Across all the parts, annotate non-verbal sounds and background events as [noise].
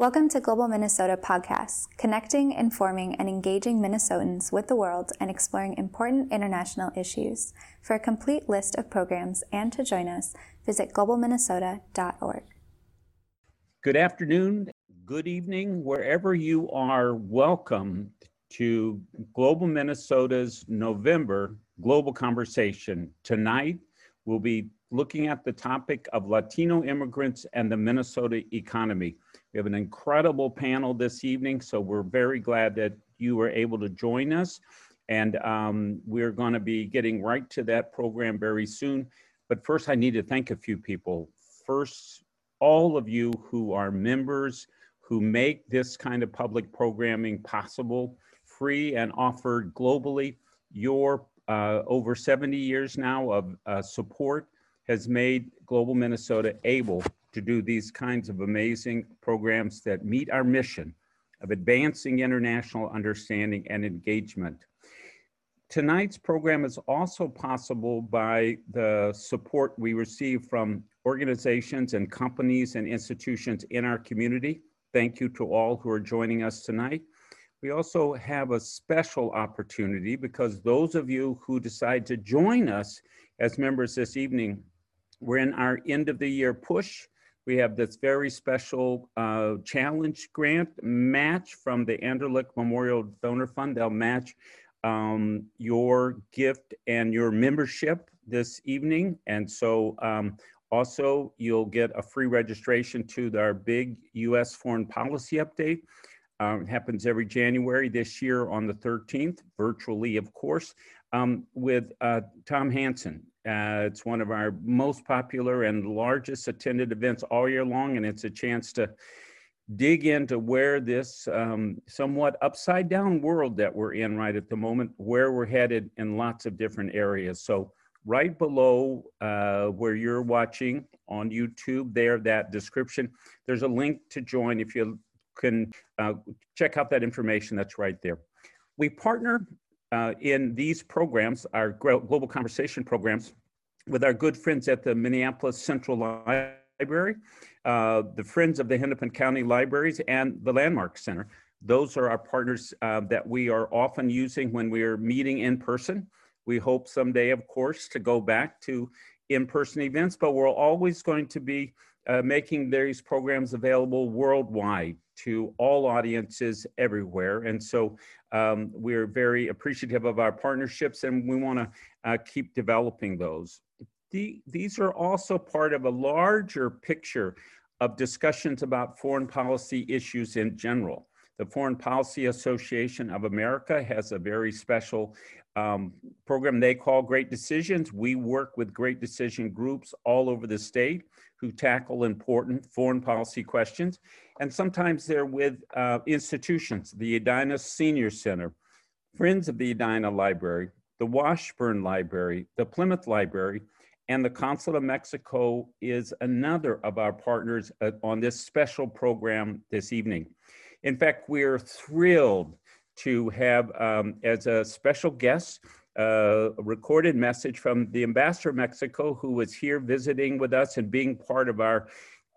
Welcome to Global Minnesota Podcasts, connecting, informing, and engaging Minnesotans with the world and exploring important international issues. For a complete list of programs and to join us, visit globalminnesota.org. Good afternoon, good evening, wherever you are, welcome to Global Minnesota's November Global Conversation. Tonight, we'll be looking at the topic of Latino immigrants and the Minnesota economy. We have an incredible panel this evening, so we're very glad that you were able to join us. And um, we're going to be getting right to that program very soon. But first, I need to thank a few people. First, all of you who are members who make this kind of public programming possible, free and offered globally. Your uh, over 70 years now of uh, support has made Global Minnesota able to do these kinds of amazing programs that meet our mission of advancing international understanding and engagement. Tonight's program is also possible by the support we receive from organizations and companies and institutions in our community. Thank you to all who are joining us tonight. We also have a special opportunity because those of you who decide to join us as members this evening, we're in our end of the year push we have this very special uh, challenge grant match from the Anderlich Memorial Donor Fund. They'll match um, your gift and your membership this evening. And so um, also you'll get a free registration to our big US foreign policy update. Um, it happens every January this year on the 13th, virtually, of course, um, with uh, Tom Hanson. Uh, it's one of our most popular and largest attended events all year long, and it's a chance to dig into where this um, somewhat upside down world that we're in right at the moment, where we're headed in lots of different areas. So, right below uh, where you're watching on YouTube, there, that description, there's a link to join if you can uh, check out that information that's right there. We partner uh, in these programs, our global conversation programs, with our good friends at the Minneapolis Central Library, uh, the Friends of the Hennepin County Libraries, and the Landmark Center. Those are our partners uh, that we are often using when we are meeting in person. We hope someday, of course, to go back to in-person events, but we're always going to be uh, making these programs available worldwide to all audiences everywhere. And so um, we're very appreciative of our partnerships and we want to uh, keep developing those. The, these are also part of a larger picture of discussions about foreign policy issues in general. The Foreign Policy Association of America has a very special um, program they call Great Decisions. We work with great decision groups all over the state who tackle important foreign policy questions. And sometimes they're with uh, institutions, the Edina Senior Center, Friends of the Edina Library, the Washburn Library, the Plymouth Library, and the Consulate of Mexico is another of our partners uh, on this special program this evening. In fact, we're thrilled to have um, as a special guest uh, a recorded message from the ambassador of Mexico who was here visiting with us and being part of our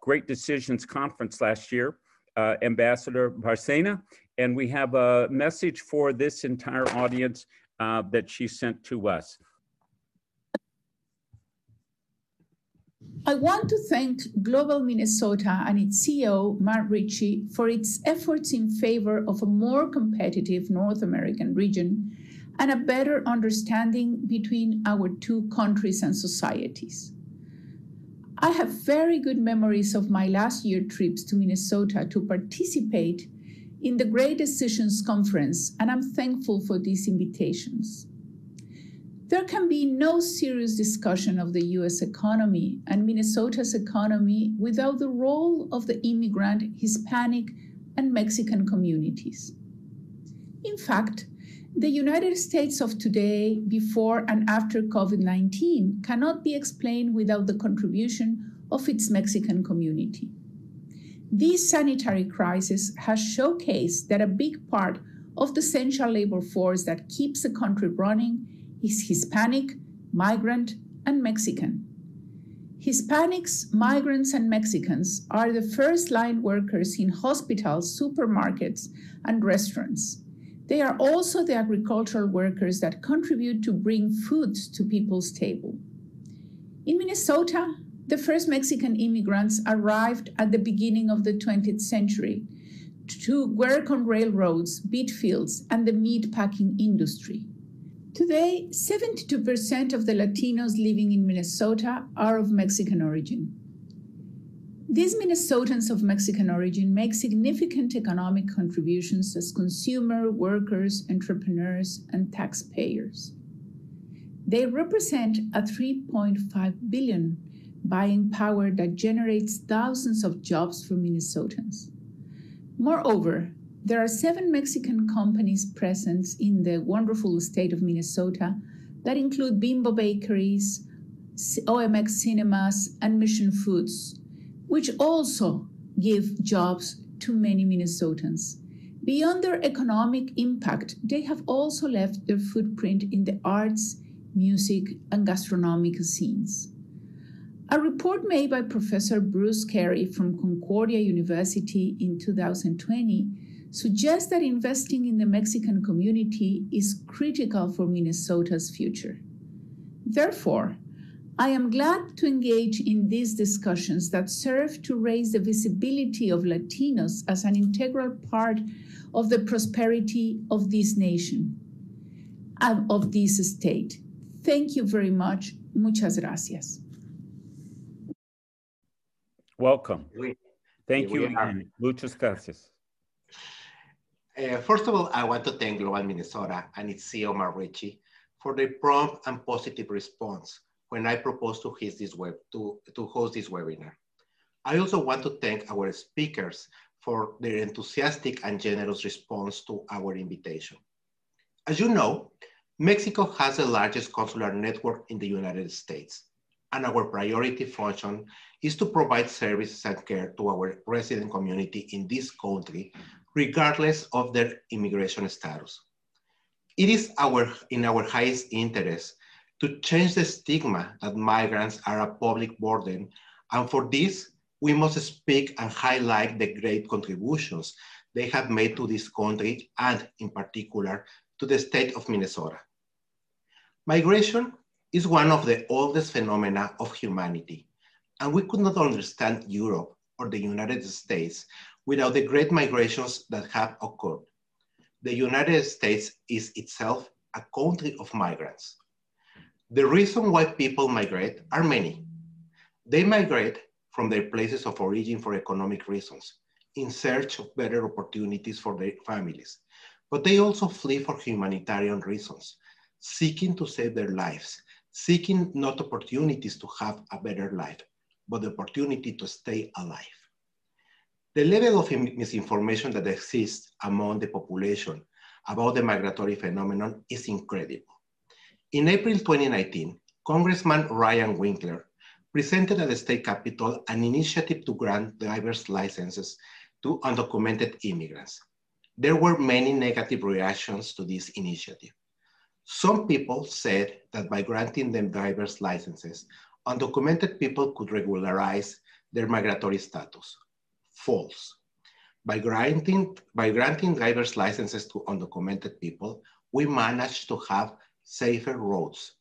Great Decisions Conference last year, uh, Ambassador Barcena. And we have a message for this entire audience uh, that she sent to us. I want to thank Global Minnesota and its CEO, Mark Ritchie, for its efforts in favor of a more competitive North American region and a better understanding between our two countries and societies. I have very good memories of my last year trips to Minnesota to participate in the Great Decisions Conference, and I'm thankful for these invitations. There can be no serious discussion of the US economy and Minnesota's economy without the role of the immigrant, Hispanic, and Mexican communities. In fact, the United States of today, before and after COVID 19, cannot be explained without the contribution of its Mexican community. This sanitary crisis has showcased that a big part of the essential labor force that keeps the country running is Hispanic, migrant, and Mexican. Hispanics, migrants, and Mexicans are the first line workers in hospitals, supermarkets, and restaurants. They are also the agricultural workers that contribute to bring food to people's table. In Minnesota, the first Mexican immigrants arrived at the beginning of the 20th century to work on railroads, beet fields, and the meat packing industry. Today, 72% of the Latinos living in Minnesota are of Mexican origin. These Minnesotans of Mexican origin make significant economic contributions as consumer, workers, entrepreneurs, and taxpayers. They represent a 3.5 billion buying power that generates thousands of jobs for Minnesotans. Moreover, there are seven Mexican companies present in the wonderful state of Minnesota that include Bimbo Bakeries, CMX Cinemas, and Mission Foods, which also give jobs to many Minnesotans. Beyond their economic impact, they have also left their footprint in the arts, music, and gastronomic scenes. A report made by Professor Bruce Corrie from Concordia University in 2020 suggests that investing in the Mexican community is critical for Minnesota's future. Therefore, I am glad to engage in these discussions that serve to raise the visibility of Latinos as an integral part of the prosperity of this nation and of this state. Thank you very much. Muchas gracias. Welcome. Thank you again. Muchas gracias. Uh, first of all, I want to thank Global Minnesota and its CEO, Mark Ritchie, for their prompt and positive response when I proposed to host this, web, to, to host this webinar. I also want to thank our speakers for their enthusiastic and generous response to our invitation. As you know, Mexico has the largest consular network in the United States, and our priority function is to provide services and care to our resident community in this country, regardless of their immigration status. It is our, in our highest interest to change the stigma that migrants are a public burden. And for this, we must speak and highlight the great contributions they have made to this country and in particular to the state of Minnesota. Migration is one of the oldest phenomena of humanity, and we could not understand Europe or the United States without the great migrations that have occurred. The United States is itself a country of migrants. The reason why people migrate are many. They migrate from their places of origin for economic reasons, in search of better opportunities for their families. But they also flee for humanitarian reasons, seeking to save their lives, seeking not opportunities to have a better life, but the opportunity to stay alive. The level of misinformation that exists among the population about the migratory phenomenon is incredible. In April 2019, Congressman Ryan Winkler presented at the state capitol an initiative to grant driver's licenses to undocumented immigrants. There were many negative reactions to this initiative. Some people said that by granting them driver's licenses, undocumented people could regularize their migratory status. False. By granting, by granting driver's licenses to undocumented people, we managed to have safer roads,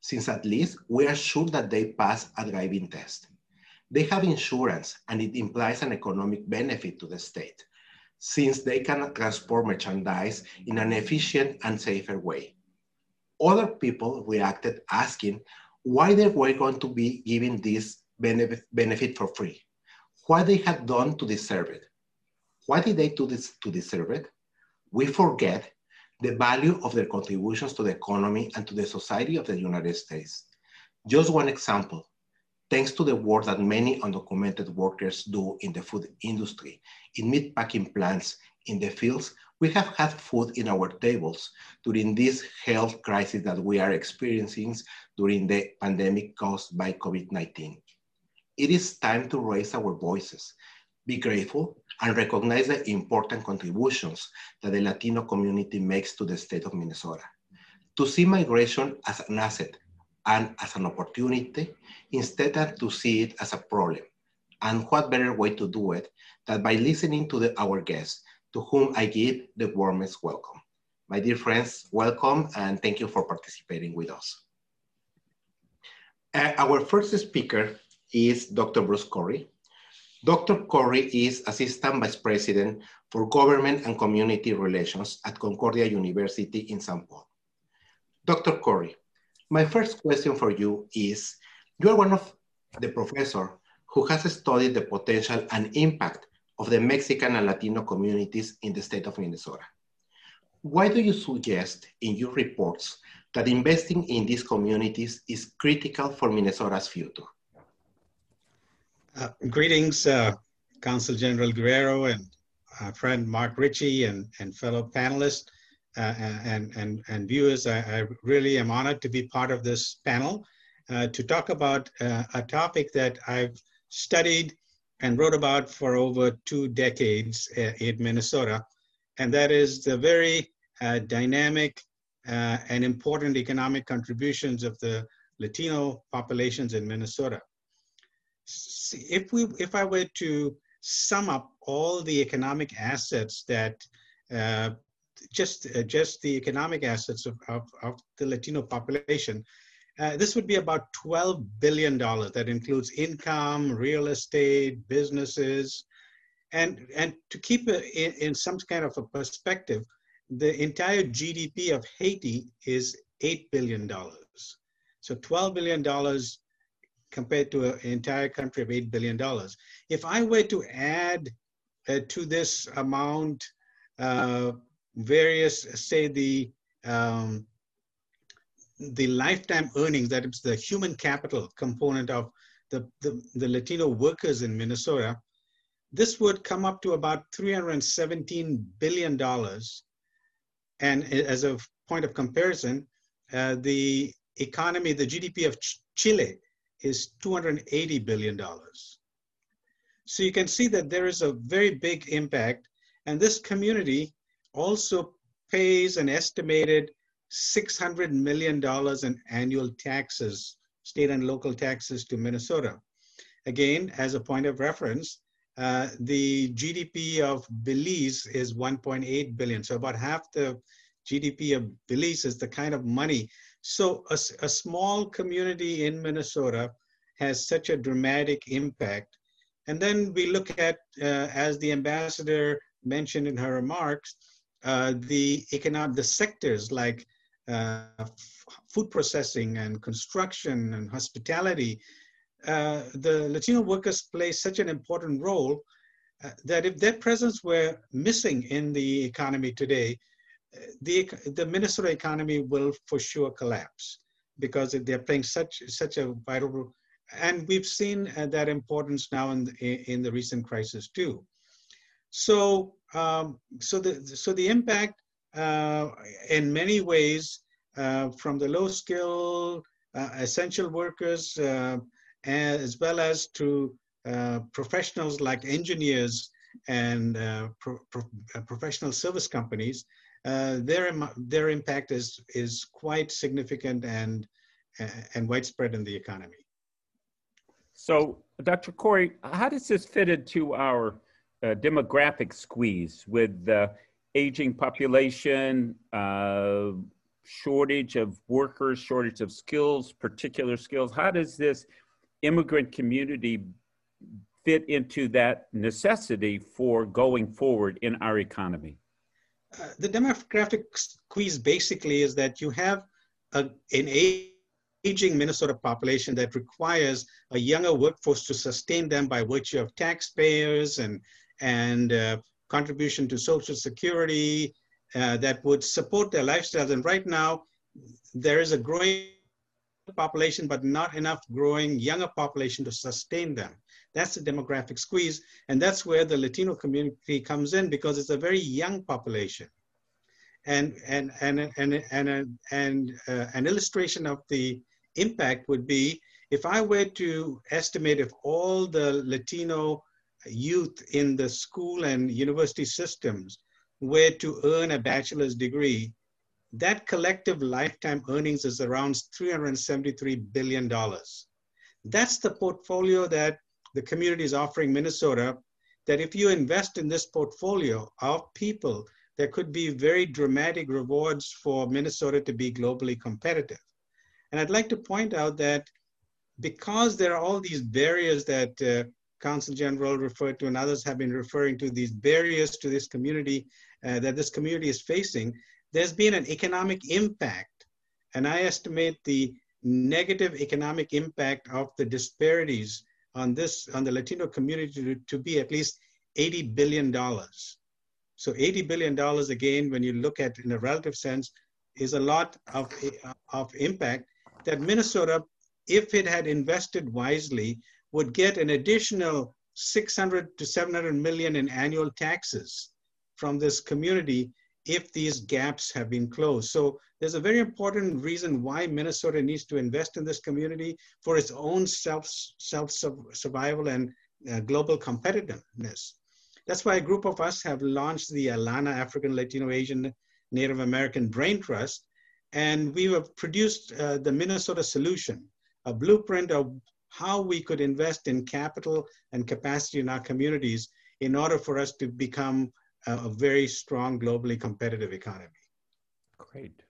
since at least we are sure that they pass a driving test. They have insurance and it implies an economic benefit to the state, since they can transport merchandise in an efficient and safer way. Other people reacted asking why they were going to be given this benefit, benefit for free, what they had done to deserve it. Why did they do this to deserve it? We forget the value of their contributions to the economy and to the society of the United States. Just one example, thanks to the work that many undocumented workers do in the food industry, in meat packing plants, in the fields, we have had food in our tables during this health crisis that we are experiencing during the pandemic caused by COVID-19. It is time to raise our voices, be grateful, and recognize the important contributions that the Latino community makes to the state of Minnesota. To see migration as an asset and as an opportunity instead of to see it as a problem. And what better way to do it than by listening to the, our guests, to whom I give the warmest welcome. My dear friends, welcome and thank you for participating with us. Uh, our first speaker is Dr. Bruce Corrie. Dr. Corrie is Assistant Vice President for Government and Community Relations at Concordia University in San Paul. Dr. Corrie, my first question for you is, you are one of the professor who has studied the potential and impact of the Mexican and Latino communities in the state of Minnesota. Why do you suggest in your reports that investing in these communities is critical for Minnesota's future? Uh, greetings, uh, Consul General Guerrero and uh, friend Mark Ritchie and, and fellow panelists uh, and, and, and viewers. I, I, really am honored to be part of this panel uh, to talk about uh, a topic that I've studied and wrote about for over two decades in Minnesota, and that is the very dynamic and important economic contributions of the Latino populations in Minnesota. If we, if I were to sum up all the economic assets that uh, just uh, just the economic assets of, of, of the Latino population, uh, this would be about $12 billion. That includes income, real estate, businesses. And, and to keep it in, in some kind of a perspective, the entire GDP of Haiti is $8 billion. So $12 billion compared to an entire country of $8 billion. If I were to add uh, to this amount uh, various, say the um, the lifetime earnings, that is the human capital component of the, the, the, Latino workers in Minnesota, this would come up to about $317 billion. And as a point of comparison, uh, the economy, the GDP of Ch Chile is $280 billion. So you can see that there is a very big impact. And this community also pays an estimated $600 million in annual taxes, state and local taxes to Minnesota. Again, as a point of reference, uh, the GDP of Belize is 1.8 billion. So about half the GDP of Belize is the kind of money. So a, a small community in Minnesota has such a dramatic impact. And then we look at, uh, as the ambassador mentioned in her remarks, uh, the economic, the sectors like uh, food processing and construction and hospitality, uh, the Latino workers play such an important role uh, that if their presence were missing in the economy today, the, the Minnesota economy will for sure collapse because they're playing such, such a vital role. And we've seen uh, that importance now in the, in the recent crisis too. So, um, so the so the impact uh, in many ways uh, from the low skill uh, essential workers as well as to professionals like engineers and pro pro professional service companies, their, their impact is, is quite significant and, and widespread in the economy. So, Dr. Corrie, how does this fit into our uh, demographic squeeze with uh, aging population, uh, shortage of workers, shortage of skills, particular skills. How does this immigrant community fit into that necessity for going forward in our economy? The demographic squeeze basically is that you have a, an aging Minnesota population that requires a younger workforce to sustain them by virtue of taxpayers and, and uh, contribution to Social Security uh, that would support their lifestyles. And right now, there is a growing population, but not enough growing younger population to sustain them. That's the demographic squeeze. And that's where the Latino community comes in because it's a very young population. And, and, and, and, and, and uh, an illustration of the impact would be if I were to estimate if all the Latino youth in the school and university systems were to earn a bachelor's degree, that collective lifetime earnings is around $373 billion. That's the portfolio that the community is offering Minnesota, that if you invest in this portfolio of people, there could be very dramatic rewards for Minnesota to be globally competitive. And I'd like to point out that because there are all these barriers that uh, Consul General referred to and others have been referring to, these barriers to this community uh, that this community is facing, there's been an economic impact. And I estimate the negative economic impact of the disparities on this, on the Latino community to, to be at least $80 billion. So $80 billion, again, when you look at in a relative sense, is a lot of, of impact that Minnesota, if it had invested wisely, would get an additional 600 to 700 million in annual taxes from this community if these gaps have been closed. So there's a very important reason why Minnesota needs to invest in this community for its own self, self survival and uh, global competitiveness. That's why a group of us have launched the Alana African Latino Asian Native American Brain Trust. And we have produced uh, the Minnesota Solution, a blueprint of how we could invest in capital and capacity in our communities in order for us to become a, a very strong, globally competitive economy. Great.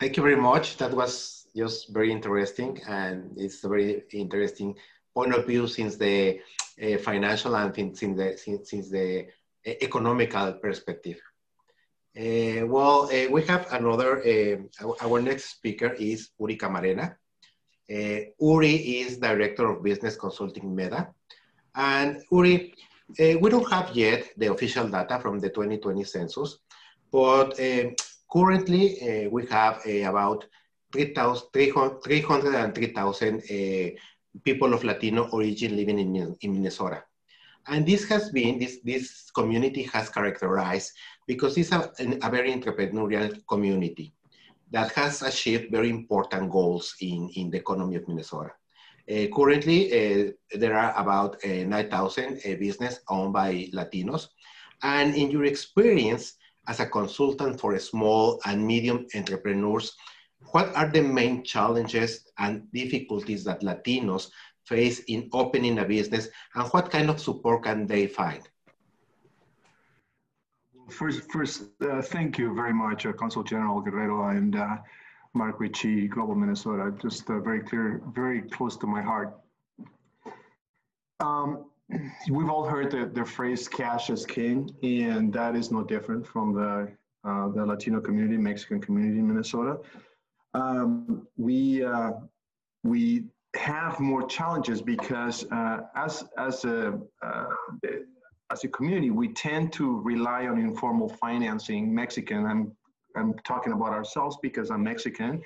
Thank you very much. That was just very interesting, and it's a very interesting point of view since the uh, financial and since the since, since the uh, economical perspective. Uh, well, uh, we have another. Uh, our next speaker is Uri Camarena. Uh, Uri is director of business consulting MEDA, and Uri, uh, we don't have yet the official data from the 2020 census, but um, currently uh, we have uh, about 303,000 uh, people of Latino origin living in, in Minnesota. And this has been, this, this community has characterized because it's a, a very entrepreneurial community that has achieved very important goals in, in the economy of Minnesota. Uh, currently, uh, there are about uh, 9,000 businesses owned by Latinos. And in your experience as a consultant for small and medium entrepreneurs, what are the main challenges and difficulties that Latinos face in opening a business and what kind of support can they find? First, first, uh, thank you very much, uh, Consul General Guerrero and uh, Mark Ritchie, Global Minnesota. Just uh, very clear, very close to my heart. Um, [clears throat] we've all heard the, the phrase "cash is king," and that is no different from the uh, the Latino community, Mexican community in Minnesota. Um, we uh, we have more challenges because as as a as a community, we tend to rely on informal financing. Mexican, I'm, I'm talking about ourselves because I'm Mexican.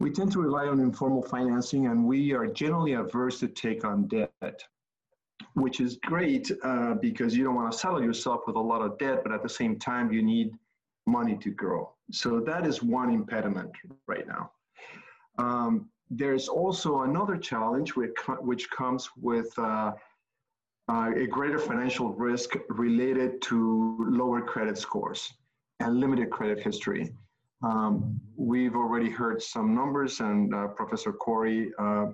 We tend to rely on informal financing and we are generally averse to take on debt, which is great uh, because you don't want to settle yourself with a lot of debt, but at the same time, you need money to grow. So that is one impediment right now. Um, there's also another challenge which, which comes with uh, uh, a greater financial risk related to lower credit scores limited credit history. Um, we've already heard some numbers, and uh, Professor Corrie uh,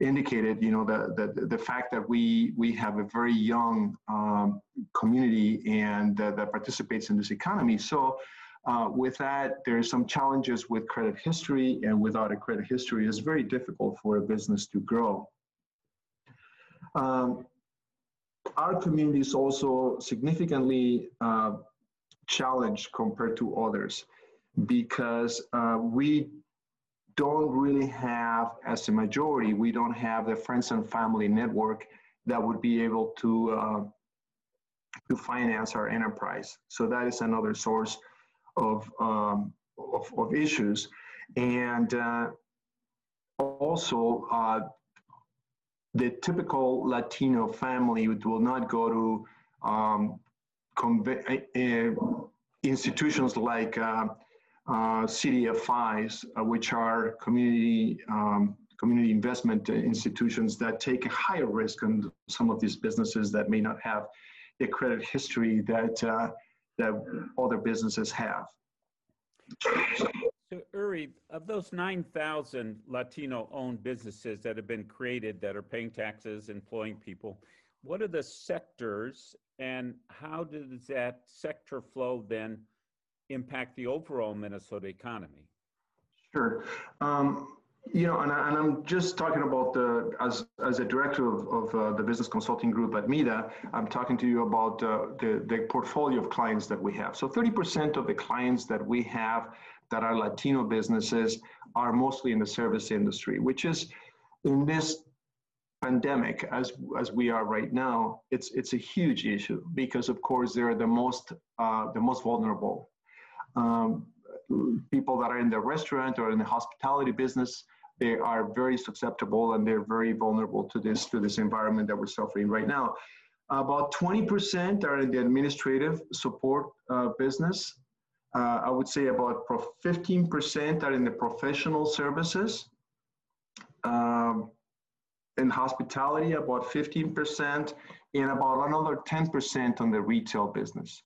indicated, you know, that the, the fact that we we have a very young um, community and that participates in this economy. So. Uh, with that, there are some challenges with credit history, and without a credit history, it's very difficult for a business to grow. Um, our community is also significantly challenged compared to others because uh, we don't really have, as a majority, we don't have the friends and family network that would be able to uh, to finance our enterprise. So that is another source of um, of, of, issues, and uh, also uh, the typical Latino family will not go to um, uh, institutions like uh, uh, CDFIs, uh, which are community um, community investment institutions that take a higher risk on some of these businesses that may not have the credit history that uh, that other businesses have. So, Uri, of those 9,000 Latino owned businesses that have been created that are paying taxes, employing people, what are the sectors and how does that sector flow then impact the overall Minnesota economy? Sure. Um, you know, and, I, am just talking about the as as a director of, of uh, the business consulting group at MEDA. I'm talking to you about uh, the the portfolio of clients that we have. So 30% of the clients that we have that are Latino businesses are mostly in the service industry, which is in this pandemic as as we are right now. It's it's a huge issue because of course they're the most uh, the most vulnerable. Um, people that are in the restaurant or in the hospitality business they are very susceptible and they're very vulnerable to this to this environment that we're suffering right now. About 20% are in the administrative support uh, business. Uh, I would say about 15% are in the professional services. Um, in hospitality, about 15%, and about another 10% on the retail business,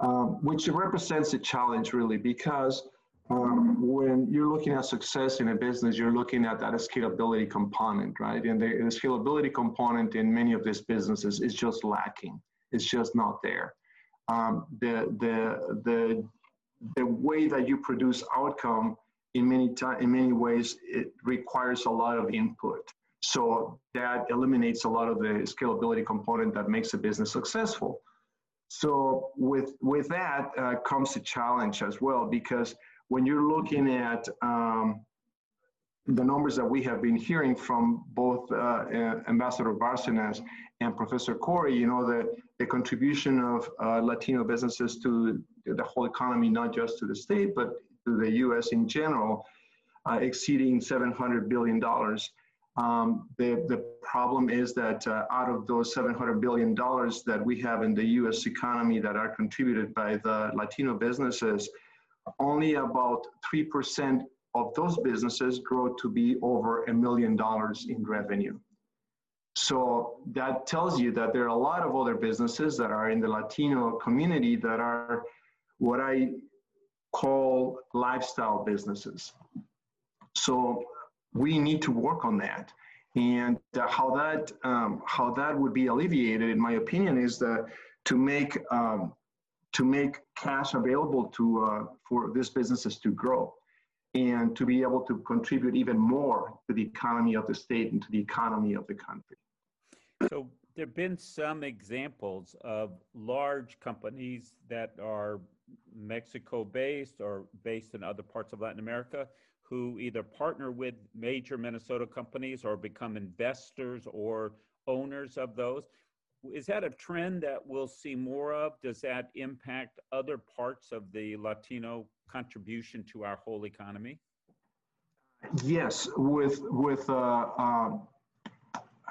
um, which represents a challenge really because um, when you're looking at success in a business, you're looking at that scalability component, right? And the, the scalability component in many of these businesses is just lacking. It's just not there. Um, the, the, the, the way that you produce outcome in many, in many ways, it requires a lot of input. So that eliminates a lot of the scalability component that makes a business successful. So with, with that uh, comes a challenge as well, because when you're looking at um, the numbers that we have been hearing from both uh, uh, Ambassador Bárcenas and Professor Corrie, you know, the, the contribution of uh, Latino businesses to the whole economy, not just to the state, but to the US in general, uh, exceeding $700 billion. Um, the, the problem is that uh, out of those $700 billion that we have in the US economy that are contributed by the Latino businesses, only about 3% of those businesses grow to be over a million dollars in revenue. So that tells you that there are a lot of other businesses that are in the Latino community that are what I call lifestyle businesses. So we need to work on that. And uh, how that um, how that would be alleviated, in my opinion, is that to make um, to make cash available to uh, for these businesses to grow and to be able to contribute even more to the economy of the state and to the economy of the country. So there have been some examples of large companies that are Mexico based or based in other parts of Latin America who either partner with major Minnesota companies or become investors or owners of those is that a trend that we'll see more of? Does that impact other parts of the Latino contribution to our whole economy? Yes, with with uh, um,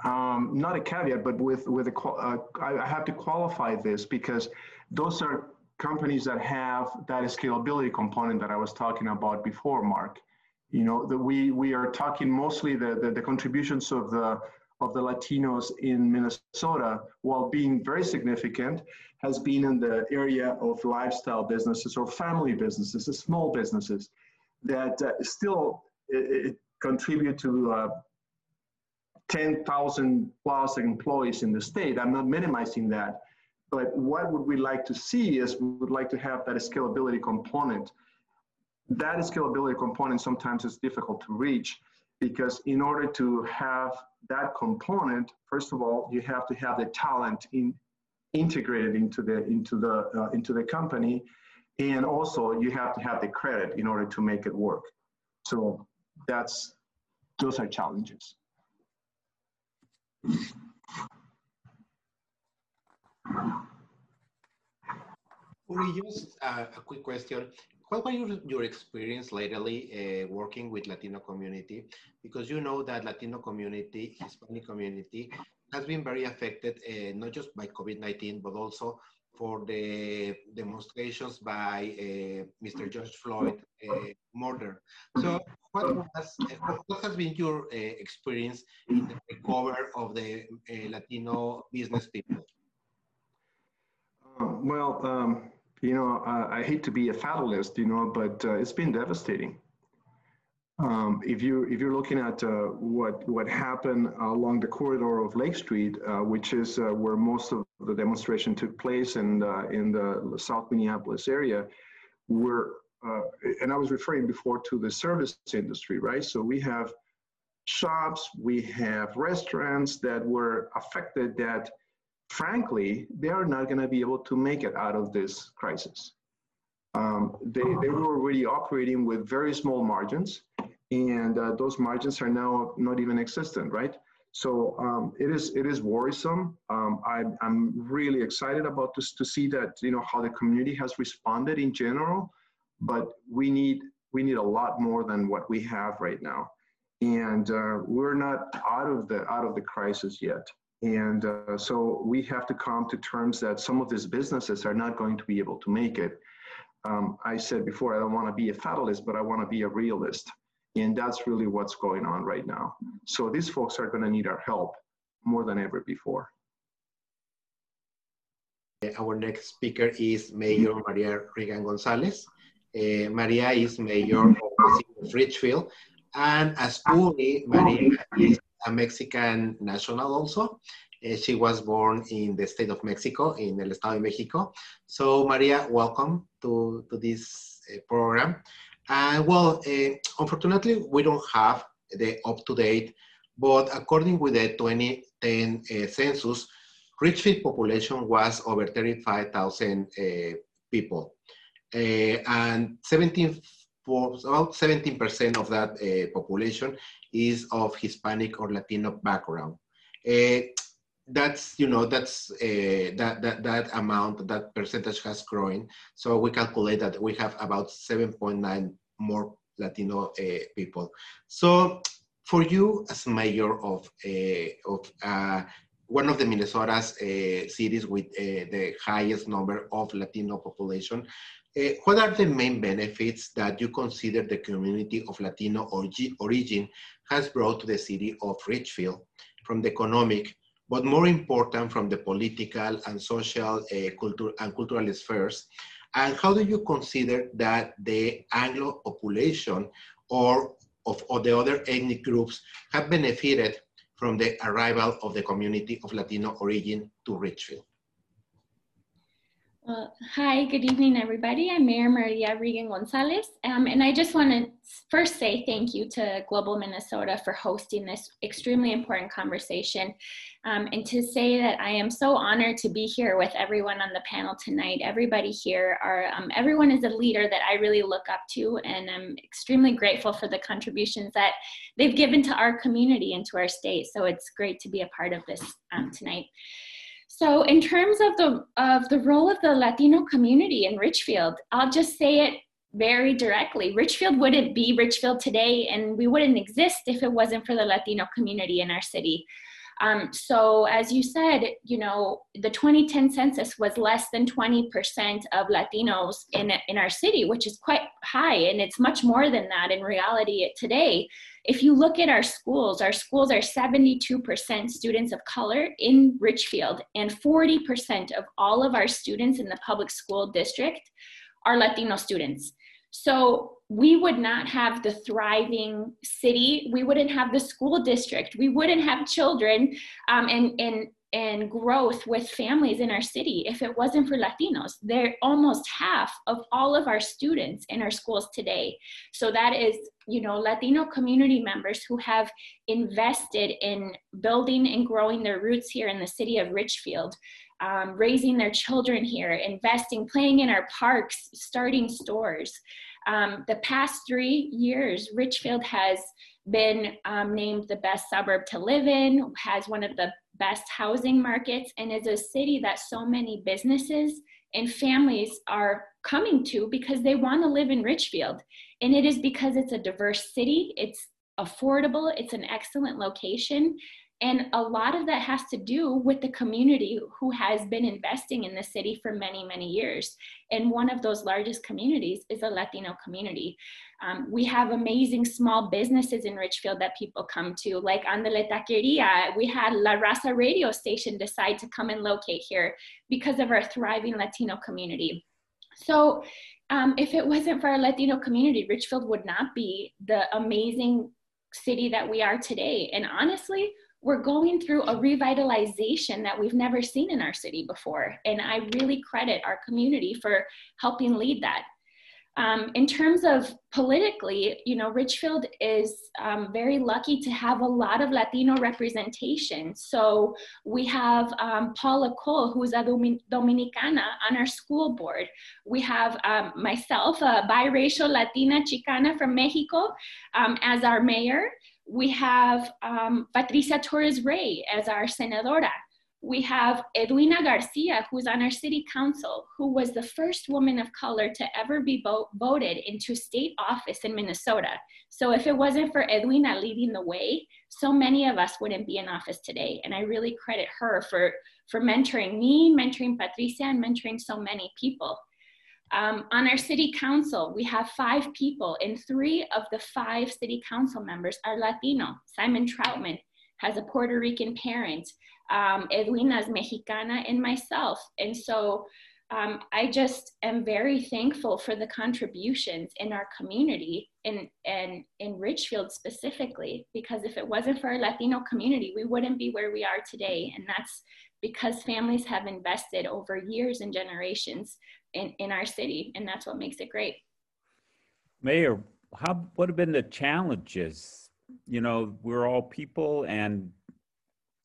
um, not a caveat, but with with a uh, I have to qualify this because those are companies that have that scalability component that I was talking about before, Mark. You know that we we are talking mostly the, the, the contributions of the of the Latinos in Minnesota, while being very significant, has been in the area of lifestyle businesses or family businesses, or small businesses that uh, still it, it contribute to uh, 10,000 plus employees in the state. I'm not minimizing that, but what would we like to see is we would like to have that scalability component. That scalability component sometimes is difficult to reach because in order to have that component, first of all, you have to have the talent in, integrated into the into the uh, into the company, and also you have to have the credit in order to make it work. So that's those are challenges. Uri, just uh, a quick question. What was your, your experience lately uh, working with Latino community? Because you know that Latino community, Hispanic community, has been very affected, uh, not just by COVID-19, but also for the demonstrations by uh, Mr. George Floyd murder. So what, was, what has been your experience in the recovery of the Latino business people? well, um, you know, uh, I hate to be a fatalist, you know, but uh, it's been devastating. Um, if you if you're looking at uh, what what happened along the corridor of Lake Street, uh, which is uh, where most of the demonstration took place, and in the South Minneapolis area, where and I was referring before to the service industry, right? So we have shops, we have restaurants that were affected that frankly, they are not going to be able to make it out of this crisis. Um, they, they were already operating with very small margins, and uh, those margins are now not even existent, right? So um, it is it is worrisome. Um, I, am really excited about this to see that you know how the community has responded in general, but we need we need a lot more than what we have right now, and uh, we're not out of the out of the crisis yet. And uh, so we have to come to terms that some of these businesses are not going to be able to make it. Um, I said before, I don't want to be a fatalist, but I want to be a realist. And that's really what's going on right now. So these folks are going to need our help more than ever before. Our next speaker is Mayor Maria Regan Gonzalez. Uh, Maria is mayor of Richfield. And as Uli, Maria is a Mexican national also. Uh, she was born in the state of Mexico, in el Estado de Mexico. So, Maria, welcome to, to this uh, program. And well, uh, unfortunately, we don't have the up-to-date, but according with the 2010 uh, census, Richfield population was over 35,000 uh, people. Uh, and 17 for about 17% of that uh, population is of Hispanic or Latino background. Uh, that's you know that's uh, that that that amount that percentage has grown. So we calculate that we have about 7.9 more Latino uh, people. So for you as mayor of of uh, one of the Minnesota's cities with the highest number of Latino population, uh, what are the main benefits that you consider the community of Latino origin has brought to the city of Richfield from the economic, but more important from the political and social uh, culture and cultural spheres? And how do you consider that the Anglo population or of, of the other ethnic groups have benefited from the arrival of the community of Latino origin to Richfield? Well, hi, good evening, everybody. I'm Mayor Maria Regan Gonzalez, um, and I just want to first say thank you to Global Minnesota for hosting this extremely important conversation, um, and to say that I am so honored to be here with everyone on the panel tonight. Everybody here are, um, everyone is a leader that I really look up to, and I'm extremely grateful for the contributions that they've given to our community and to our state. So it's great to be a part of this um, tonight. So in terms of the of the role of the Latino community in Richfield, I'll just say it very directly. Richfield wouldn't be Richfield today, and we wouldn't exist if it wasn't for the Latino community in our city. Um, so as you said, you know, the 2010 census was less than 20% of Latinos in, in our city, which is quite high. And it's much more than that in reality today. If you look at our schools, our schools are 72% students of color in Richfield, and 40% of all of our students in the public school district are Latino students. So we would not have the thriving city. We wouldn't have the school district. We wouldn't have children um, and, and and growth with families in our city if it wasn't for Latinos. They're almost half of all of our students in our schools today. So that is, you know, Latino community members who have invested in building and growing their roots here in the city of Richfield. Um, raising their children here, investing, playing in our parks, starting stores. Um, the past three years, Richfield has been um, named the best suburb to live in, has one of the best housing markets, and is a city that so many businesses and families are coming to because they want to live in Richfield. And it is because it's a diverse city, it's affordable, it's an excellent location, and a lot of that has to do with the community who has been investing in the city for many, many years. And one of those largest communities is a Latino community. Um, we have amazing small businesses in Richfield that people come to, like Andale Taqueria. We had La Raza radio station decide to come and locate here because of our thriving Latino community. So um, if it wasn't for our Latino community, Richfield would not be the amazing city that we are today. And honestly, we're going through a revitalization that we've never seen in our city before. And I really credit our community for helping lead that. Um, in terms of politically, you know, Richfield is um, very lucky to have a lot of Latino representation. So we have um, Paula Cole, who's a Dominicana on our school board. We have um, myself, a biracial Latina Chicana from Mexico, um, as our mayor. We have um, Patricia Torres Ray as our senadora we have Edwina Garcia, who's on our city council, who was the first woman of color to ever be vote, voted into state office in Minnesota. So if it wasn't for Edwina leading the way, so many of us wouldn't be in office today. And I really credit her for, for mentoring me, mentoring Patricia, and mentoring so many people. Um, on our city council, we have five people, and three of the five city council members are Latino. Simon Trautmann has a Puerto Rican parent um, Edwina's Mexicana, and myself. And so um, I just am very thankful for the contributions in our community and, and in Richfield specifically, because if it wasn't for our Latino community, we wouldn't be where we are today. And that's because families have invested over years and generations in, in our city, and that's what makes it great. Mayor, how, what have been the challenges? You know, we're all people and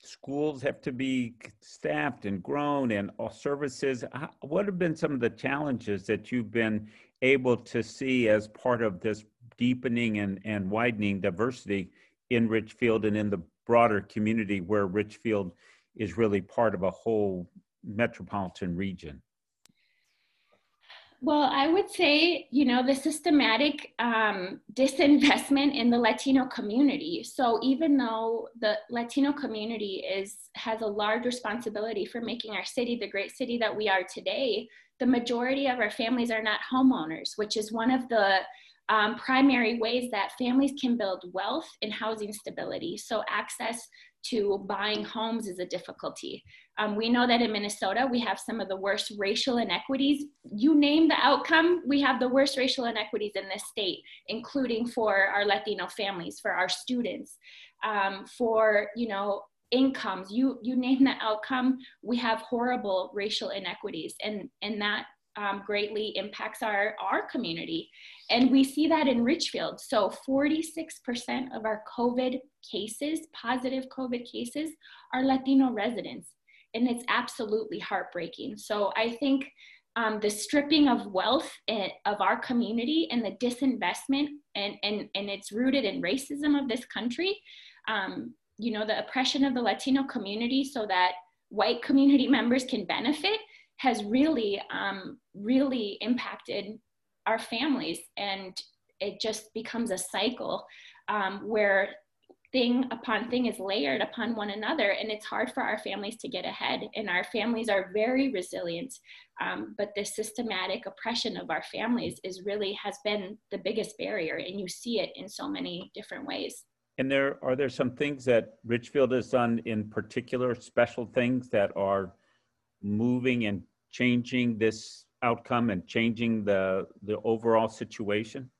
schools have to be staffed and grown and all services. What have been some of the challenges that you've been able to see as part of this deepening and, and widening diversity in Richfield and in the broader community where Richfield is really part of a whole metropolitan region? Well, I would say, you know, the systematic um, disinvestment in the Latino community. So even though the Latino community is has a large responsibility for making our city the great city that we are today, the majority of our families are not homeowners, which is one of the um, primary ways that families can build wealth and housing stability. So access to buying homes is a difficulty. Um, we know that in Minnesota, we have some of the worst racial inequities. You name the outcome, we have the worst racial inequities in this state, including for our Latino families, for our students, um, for, you know, incomes you you name the outcome we have horrible racial inequities and and that um, greatly impacts our our community and we see that in Richfield. So 46% of our COVID cases, positive COVID cases, are Latino residents. And it's absolutely heartbreaking. So I think um, the stripping of wealth in, of our community and the disinvestment, and, and, and it's rooted in racism of this country, um, you know, the oppression of the Latino community so that white community [laughs] members can benefit has really, um, really impacted our families and it just becomes a cycle um, where thing upon thing is layered upon one another and it's hard for our families to get ahead and our families are very resilient um, but the systematic oppression of our families is really has been the biggest barrier and you see it in so many different ways and there are there some things that richfield has done in particular special things that are moving and changing this outcome and changing the the overall situation?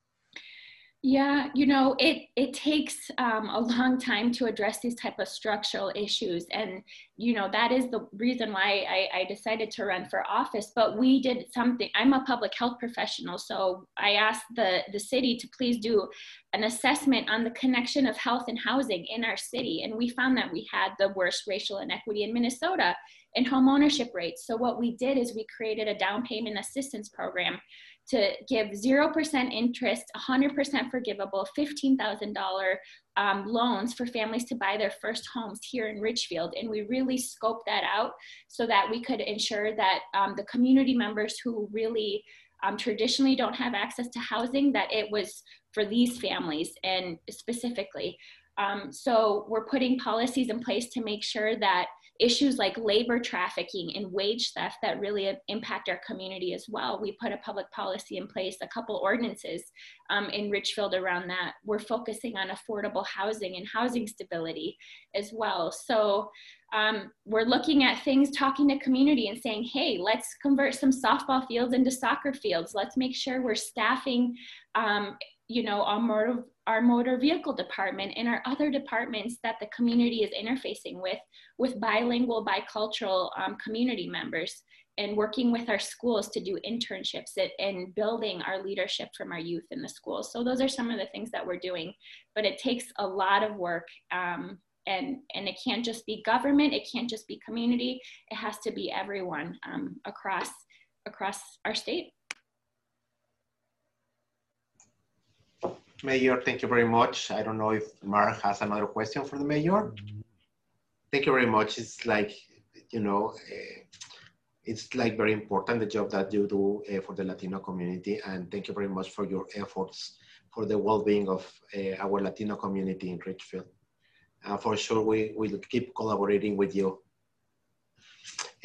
Yeah, you know, it it takes um, a long time to address these type of structural issues, and you know that is the reason why I, I decided to run for office. But we did something. I'm a public health professional, so I asked the the city to please do an assessment on the connection of health and housing in our city, and we found that we had the worst racial inequity in Minnesota in home ownership rates. So what we did is we created a down payment assistance program to give 0% interest, 100% forgivable, $15,000 um, loans for families to buy their first homes here in Richfield. And we really scoped that out so that we could ensure that um, the community members who really um, traditionally don't have access to housing, that it was for these families and specifically. Um, so we're putting policies in place to make sure that issues like labor trafficking and wage theft that really impact our community as well. We put a public policy in place, a couple ordinances um, in Richfield around that. We're focusing on affordable housing and housing stability as well. So um, we're looking at things, talking to community and saying, hey, let's convert some softball fields into soccer fields. Let's make sure we're staffing, um, you know, our motor, our motor vehicle department and our other departments that the community is interfacing with, with bilingual, bicultural um, community members and working with our schools to do internships and building our leadership from our youth in the schools. So those are some of the things that we're doing, but it takes a lot of work um, and and it can't just be government it can't just be community it has to be everyone um, across across our state mayor thank you very much. I don't know if mark has another question for the mayor. Thank you very much. It's like you know uh, it's like very important the job that you do uh, for the latino community and thank you very much for your efforts for the well-being of uh, our latino community in richfield. For sure we will keep collaborating with you.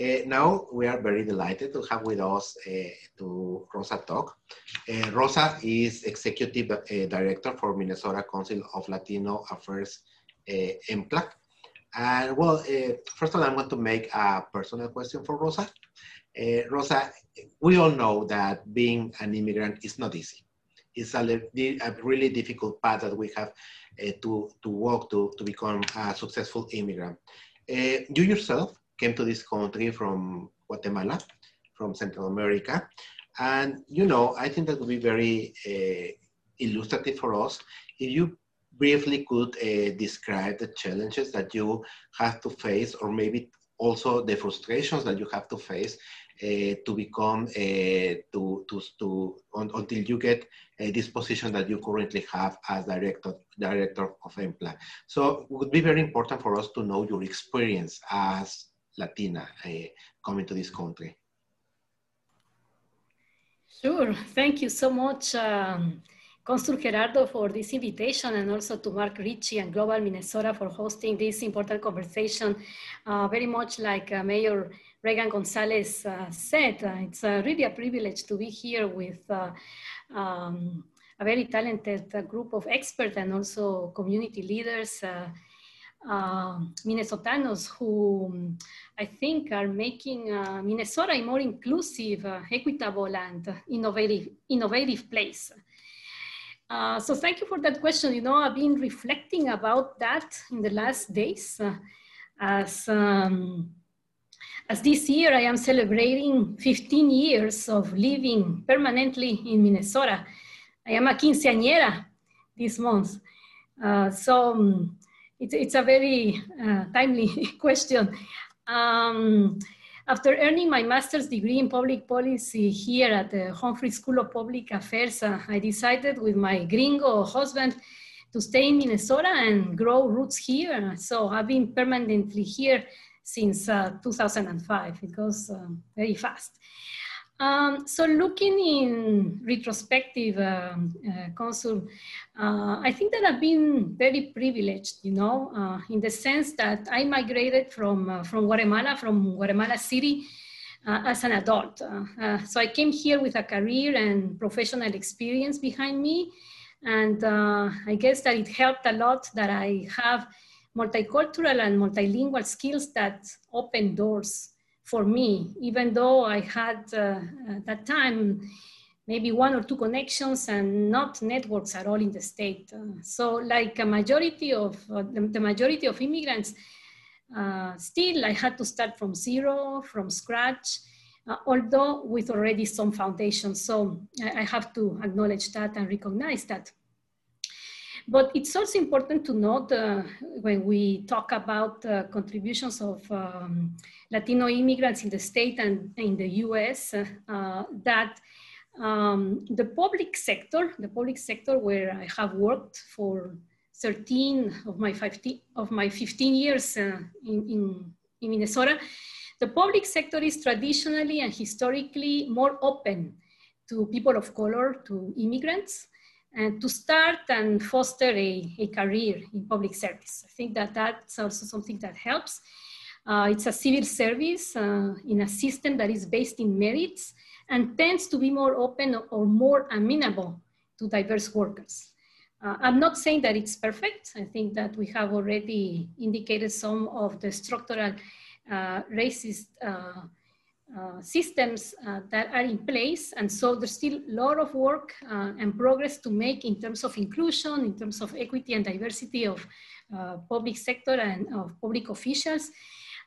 Uh, now we are very delighted to have with us uh, to Rosa Tock. Uh, Rosa is Executive uh, Director for Minnesota Council of Latino Affairs, uh, MCLAC. And well, uh, first of all, I'm going to make a personal question for Rosa. Rosa, we all know that being an immigrant is not easy. It's a, a really difficult path that we have uh, to, to work to, to become a successful immigrant. Uh, you yourself came to this country from Guatemala, from Central America. And, you know, I think that would be very uh, illustrative for us if you briefly could uh, describe the challenges that you have to face or maybe also the frustrations that you have to face uh, to become uh, to to to un, until you get uh, this position that you currently have as director director of MCLAC. So it would be very important for us to know your experience as Latina coming to this country. Sure. Thank you so much. Um, Consul Gerardo for this invitation and also to Mark Ritchie and Global Minnesota for hosting this important conversation. Uh, very much like uh, Mayor Regan Gonzalez uh, said, uh, it's really a privilege to be here with uh, um, a very talented uh, group of experts and also community leaders, Minnesotanos who um, I think are making Minnesota a more inclusive, equitable and innovative, innovative place. Uh, so thank you for that question. You know, I've been reflecting about that in the last days uh, as um, as this year I am celebrating 15 years of living permanently in Minnesota. I am a quinceañera this month. Uh, so um, it, it's a very uh, timely [laughs] question. Um, after earning my master's degree in public policy here at the Humphrey School of Public Affairs, uh, I decided with my gringo husband to stay in Minnesota and grow roots here. So I've been permanently here since uh, 2005. It goes uh, very fast. Um, so looking in retrospective, uh, uh, Consul, uh, I think that I've been very privileged, you know, uh, in the sense that I migrated from, uh, from Guatemala, from Guatemala City, uh, as an adult. so I came here with a career and professional experience behind me. And I guess that it helped a lot that I have multicultural and multilingual skills that open doors for me, even though I had uh, at that time maybe one or two connections and not networks at all in the state. Uh, so like a majority of, uh, the, the, majority of immigrants, uh, still I had to start from zero, from scratch, uh, although with already some foundation. So I, I have to acknowledge that and recognize that. But it's also important to note uh, when we talk about uh, contributions of um, Latino immigrants in the state and in the US uh, that um, the public sector, the public sector where I have worked for 13 of my 15, of my 15 years uh, in, in, in Minnesota, the public sector is traditionally and historically more open to people of color, to immigrants, and to start and foster a, a career in public service. I think that that's also something that helps. Uh, it's a civil service uh, in a system that is based in merits and tends to be more open or more amenable to diverse workers. Uh, I'm not saying that it's perfect. I think that we have already indicated some of the structural uh, racist uh, uh, systems uh, that are in place. And so there's still a lot of work uh, and progress to make in terms of inclusion, in terms of equity and diversity of public sector and of public officials.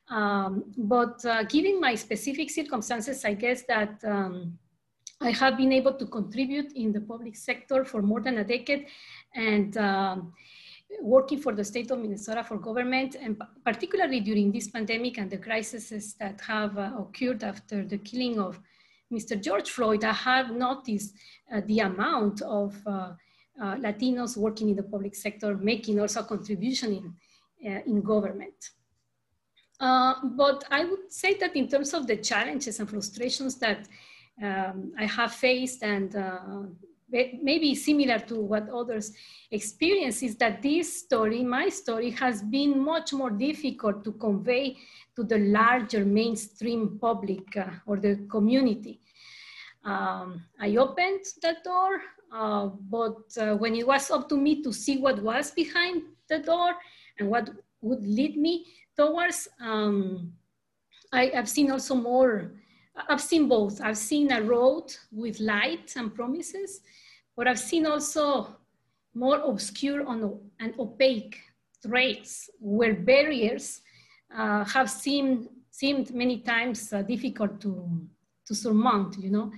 Um, but given my specific circumstances, I guess that um, I have been able to contribute in the public sector for more than a decade and um, working for the state of Minnesota for government, and particularly during this pandemic and the crises that have uh, occurred after the killing of Mr. George Floyd, I have noticed uh, the amount of uh, uh Latinos working in the public sector, making also a contribution in, uh, in government. Uh, but I would say that in terms of the challenges and frustrations that um, I have faced and maybe similar to what others experience is that this story, my story, has been much more difficult to convey to the larger mainstream public uh, or the community. Um, I opened the door, uh, but uh, when it was up to me to see what was behind the door and what would lead me towards, um, I have seen also more I've seen both. I've seen a road with light and promises, but I've seen also more obscure and opaque traits where barriers uh, have seemed, seemed many times uh, difficult to, to surmount, you know.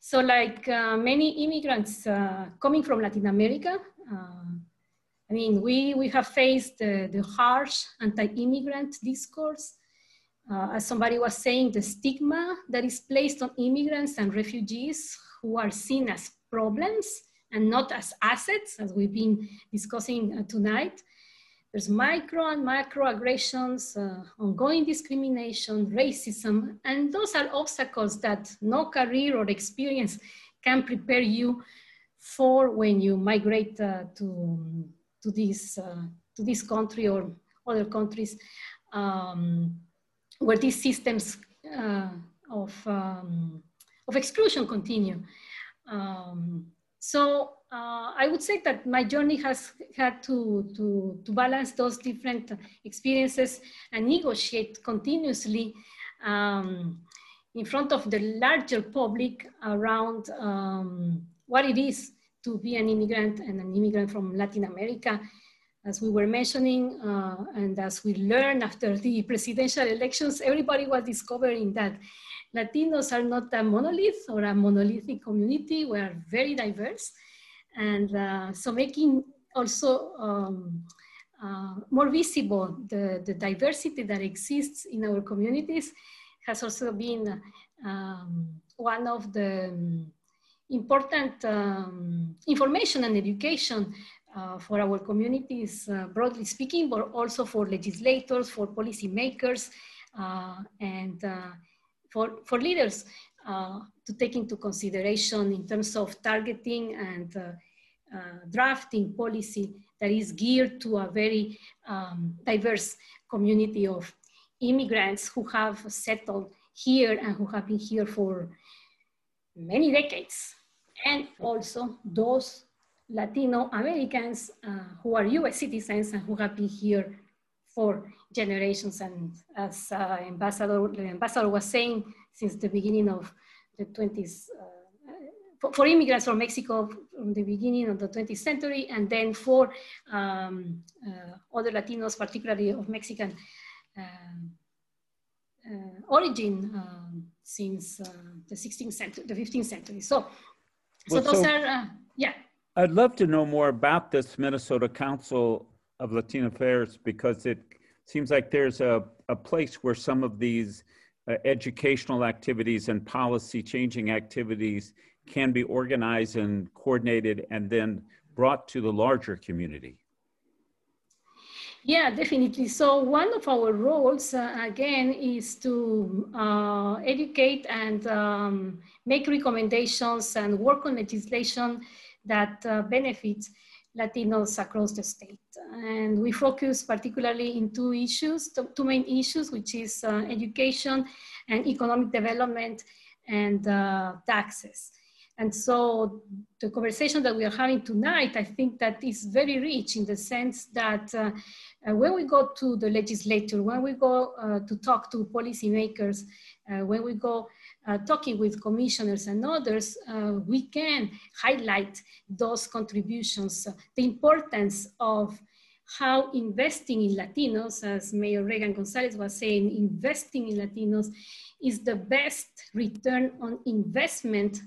So like uh, many immigrants uh, coming from Latin America, uh, I mean, we, we have faced the harsh anti-immigrant discourse uh, as somebody was saying, the stigma that is placed on immigrants and refugees who are seen as problems and not as assets, as we've been discussing uh, tonight. There's micro and macro aggressions, uh, ongoing discrimination, racism, and those are obstacles that no career or experience can prepare you for when you migrate uh, to, to, this, uh, to this country or other countries. Um, where these systems uh, of, um, of exclusion continue. Um, so uh, I would say that my journey has had to, to, to balance those different experiences and negotiate continuously um, in front of the larger public around um, what it is to be an immigrant and an immigrant from Latin America as we were mentioning, uh, and as we learned after the [laughs] presidential elections, everybody was discovering that Latinos are not a monolith or a monolithic community. We are very diverse. And uh, so making also um, uh, more visible the, the diversity that exists in our communities has also been um, one of the important um, information and education uh, for our communities, uh, broadly speaking, but also for legislators, for policymakers, uh, and uh, for, for leaders uh, to take into consideration in terms of targeting and drafting policy that is geared to a very um, diverse community of immigrants who have settled here and who have been here for many decades. And also those Latino Americans uh, who are US citizens and who have been here for generations. And as uh, Ambassador, the ambassador was saying, since the beginning of the 20s, uh, for, for, immigrants from Mexico from the beginning of the 20th century, and then for um, uh, other Latinos, particularly of Mexican uh, uh, origin um, since the 16th century, the 15th century. So, so well, those so are, yeah. I'd love to know more about this Minnesota Council of Latino Affairs because it seems like there's a, a place where some of these uh, educational activities and policy changing activities can be organized and coordinated and then brought to the larger community. Yeah, definitely. So one of our roles, uh, again, is to uh, educate and um, make recommendations and work on legislation that uh, benefits Latinos across the state. And we focus particularly in two issues, two main issues, which is uh, education and economic development and uh, taxes. And so the conversation that we are having tonight, I think that is very rich in the sense that uh, uh, when we go to the legislature, when we go uh, to talk to policymakers, when we go talking with commissioners and others, uh, we can highlight those contributions, the importance of how investing in Latinos, as Mayor Regan Gonzalez was saying, investing in Latinos is the best return on investment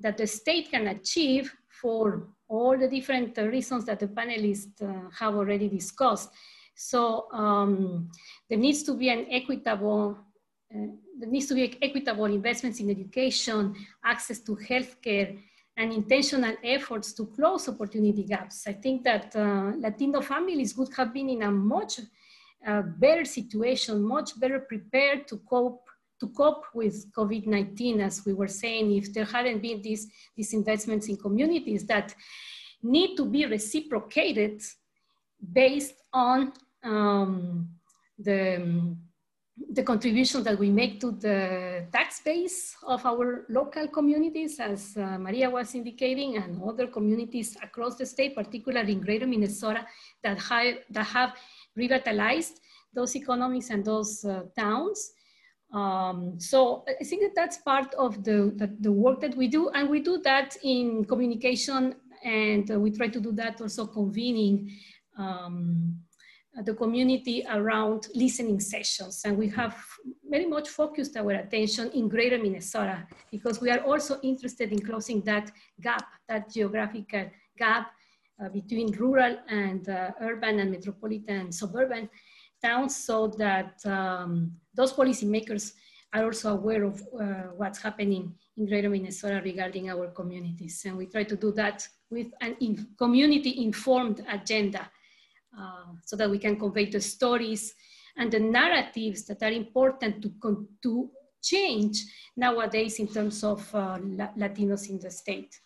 that the state can achieve for all the different reasons that the panelists uh, have already discussed. So um, there needs to be an equitable, uh, there needs to be equitable investments in education, access to healthcare, and intentional efforts to close opportunity gaps. I think that uh, Latino families would have been in a much uh, better situation, much better prepared to cope to cope with COVID-19, as we were saying, if there hadn't been these, these investments in communities that need to be reciprocated based on um, the, the contribution that we make to the tax base of our local communities, as uh, Maria was indicating, and other communities across the state, particularly in greater Minnesota, that, have, that have revitalized those economies and those uh, towns. Um, so I think that that's part of the, the, the, work that we do. And we do that in communication and uh, we try to do that also convening um, the community around listening sessions. And we have very much focused our attention in greater Minnesota because we are also interested in closing that gap, that geographical gap uh, between rural and uh, urban and metropolitan suburban towns so that um, those policymakers are also aware of uh, what's happening in greater Minnesota regarding our communities. And we try to do that with an in community informed agenda uh, so that we can convey the stories and the narratives that are important to, to change nowadays in terms of uh, Latinos in the state.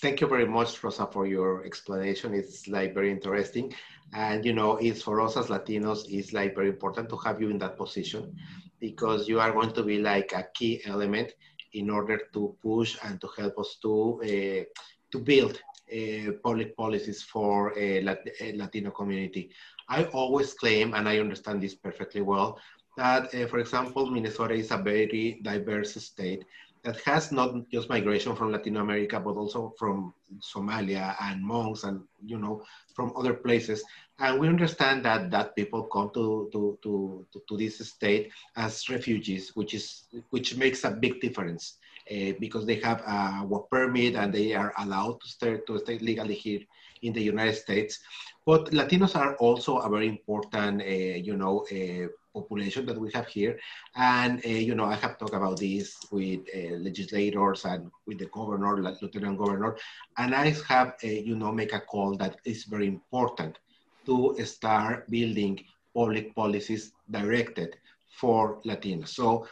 Thank you very much, Rosa, for your explanation. It's like very interesting. And you know, it's for us as Latinos, it's like very important to have you in that position because you are going to be like a key element in order to push and to help us to uh, to build uh, public policies for a Latino community. I always claim, and I understand this perfectly well, that, uh, for example, Minnesota is a very diverse state that has not just migration from Latin America, but also from Somalia and monks and, you know, from other places. And we understand that, that people come to, to, to, to, this state as refugees, which, is, which makes a big difference uh, because they have a work permit and they are allowed to stay, to stay legally here in the United States. But Latinos are also a very important, uh, you know, uh, population that we have here. And, uh, you know, I have talked about this with uh, legislators and with the governor, like lieutenant governor, and I have, uh, you know, make a call that is very important to start building public policies directed for Latinos. So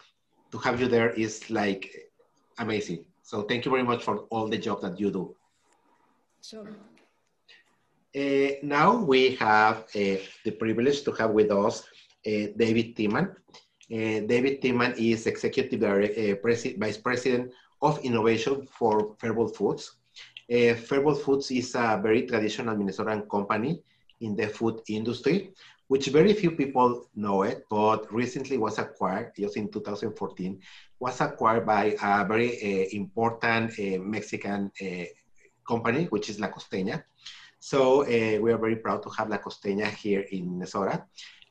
to have you there is like amazing. So thank you very much for all the job that you do. Sure. Uh, now we have uh, the privilege to have with us David Timan. Uh, David Timan is Executive Director, uh, Vice President of Innovation for Faribault Foods. Uh, Foods is a very traditional Minnesotan company in the food industry, which very few people know it, but recently was acquired, just in 2014, was acquired by a very uh, important uh, Mexican company, which is La Costeña. So we are very proud to have La Costeña here in Minnesota.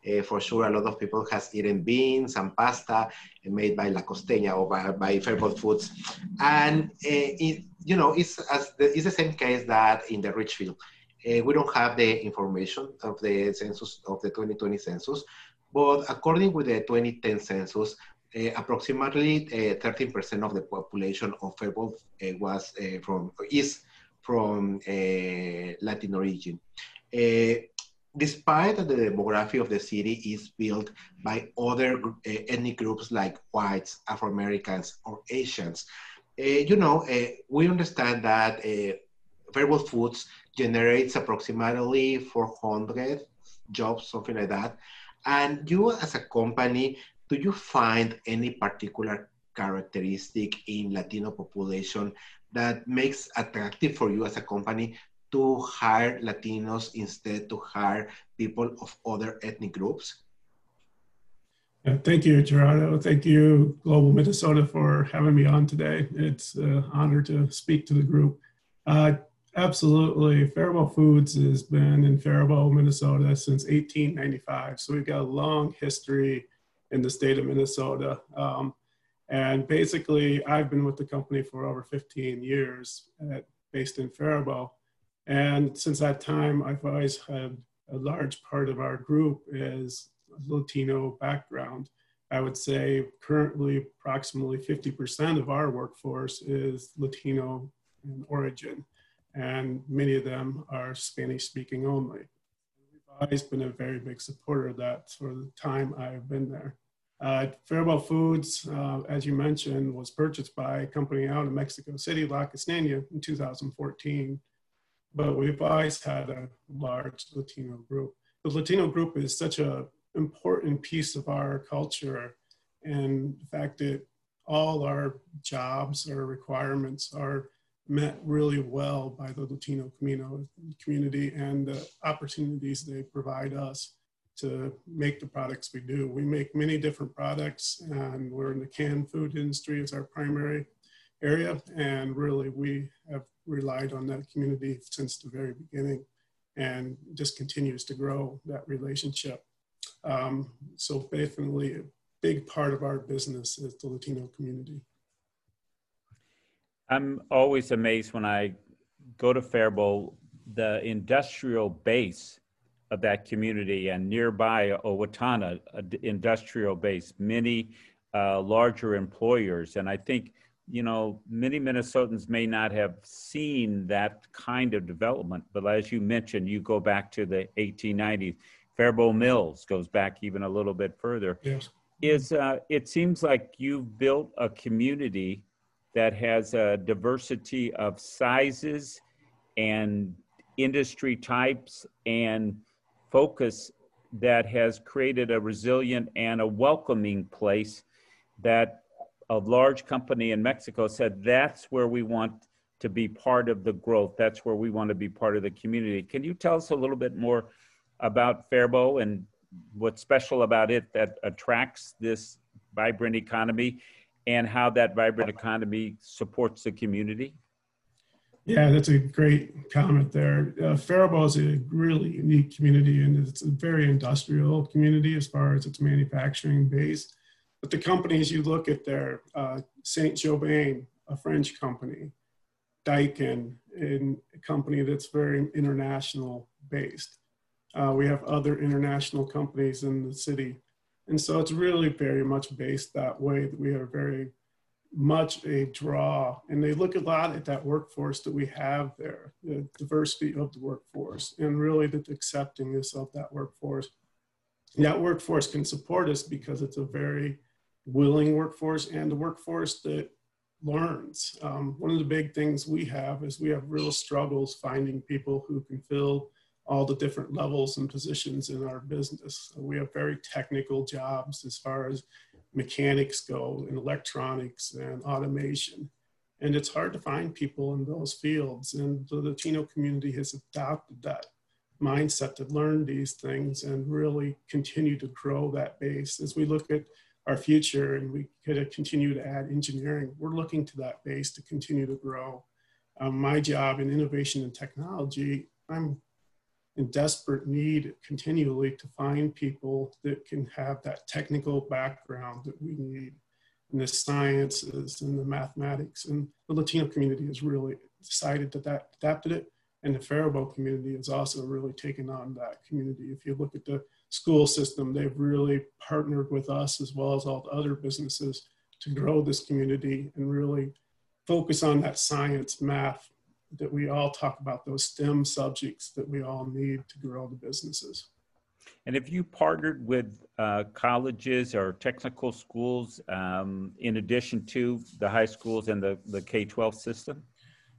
Uh, for sure, a lot of people has eaten beans and pasta made by La Costeña or by, by Faribault Foods. And, uh, it, you know, it's, as the, it's the same case that in the Richfield. Uh, we don't have the information of the census of the 2020 census, but according with the 2010 census, uh, approximately 13% uh, of the population of Fairbold uh, was from is from Latin origin despite that the demography of the city is built by other uh, ethnic groups like whites, Afro-Americans, or Asians, uh, you know, uh, we understand that uh, Faribault Foods generates approximately 400 jobs, something like that. And you as a company, do you find any particular characteristic in Latino population that makes attractive for you as a company to hire Latinos instead to hire people of other ethnic groups? Yeah, thank you, Gerardo. Thank you, Global Minnesota, for having me on today. It's an honor to speak to the group. Uh, absolutely. Faribault Foods has been in Faribault, Minnesota since 1895. So we've got a long history in the state of Minnesota. Um, and basically, I've been with the company for over 15 years, at, based in Faribault. And since that time, I've always had a large part of our group is Latino background. I would say currently approximately 50% of our workforce is Latino in origin, and many of them are Spanish speaking only. We've always been a very big supporter of that for the time I've been there. Uh, Foods, uh, as you mentioned, was purchased by a company out in Mexico City, La Costeña, in 2014. But we've always had a large Latino group. The Latino group is such an important piece of our culture, and the fact that all our jobs or requirements are met really well by the Latino community and the opportunities they provide us to make the products we do. We make many different products and we're in the canned food industry as our primary area. And really we have relied on that community since the very beginning and just continues to grow that relationship. Um, so definitely a big part of our business is the Latino community. I'm always amazed when I go to Faribault, the industrial base of that community and nearby Owatonna, industrial base, many uh, larger employers. And I think, you know, many Minnesotans may not have seen that kind of development, but as you mentioned, you go back to the 1890s. Faribault Mills goes back even a little bit further. Yes. Is uh, it seems like you've built a community that has a diversity of sizes and industry types and focus that has created a resilient and a welcoming place that a large company in Mexico said that's where we want to be part of the growth. That's where we want to be part of the community. Can you tell us a little bit more about Faribault and what's special about it that attracts this vibrant economy and how that vibrant economy supports the community? Yeah, that's a great comment there. Uh, is a really unique community and it's a very industrial community as far as its manufacturing base. But the companies you look at there, uh, Saint Gobain, a French company, Daikin, a company that's very international based. Uh, we have other international companies in the city. And so it's really very much based that way that we are very much a draw. And they look a lot at that workforce that we have there, the diversity of the workforce, and really the acceptingness of that workforce. That workforce can support us because it's a very willing workforce and a workforce that learns. Um, one of the big things we have is we have real struggles finding people who can fill all the different levels and positions in our business. We have very technical jobs as far as mechanics go in electronics and automation. And it's hard to find people in those fields. And the Latino community has adopted that mindset to learn these things and really continue to grow that base. As we look at our future and we could continue to add engineering, we're looking to that base to continue to grow. Um, my job in innovation and technology, I'm in desperate need continually to find people that can have that technical background that we need in the sciences and the mathematics. And the Latino community has really decided that that adapted it. And the Faribault community has also really taken on that community. If you look at the school system, they've really partnered with us as well as all the other businesses to grow this community and really focus on that science, math, that we all talk about those STEM subjects that we all need to grow the businesses. And have you partnered with uh, colleges or technical schools um, in addition to the high schools and the, the K 12 system?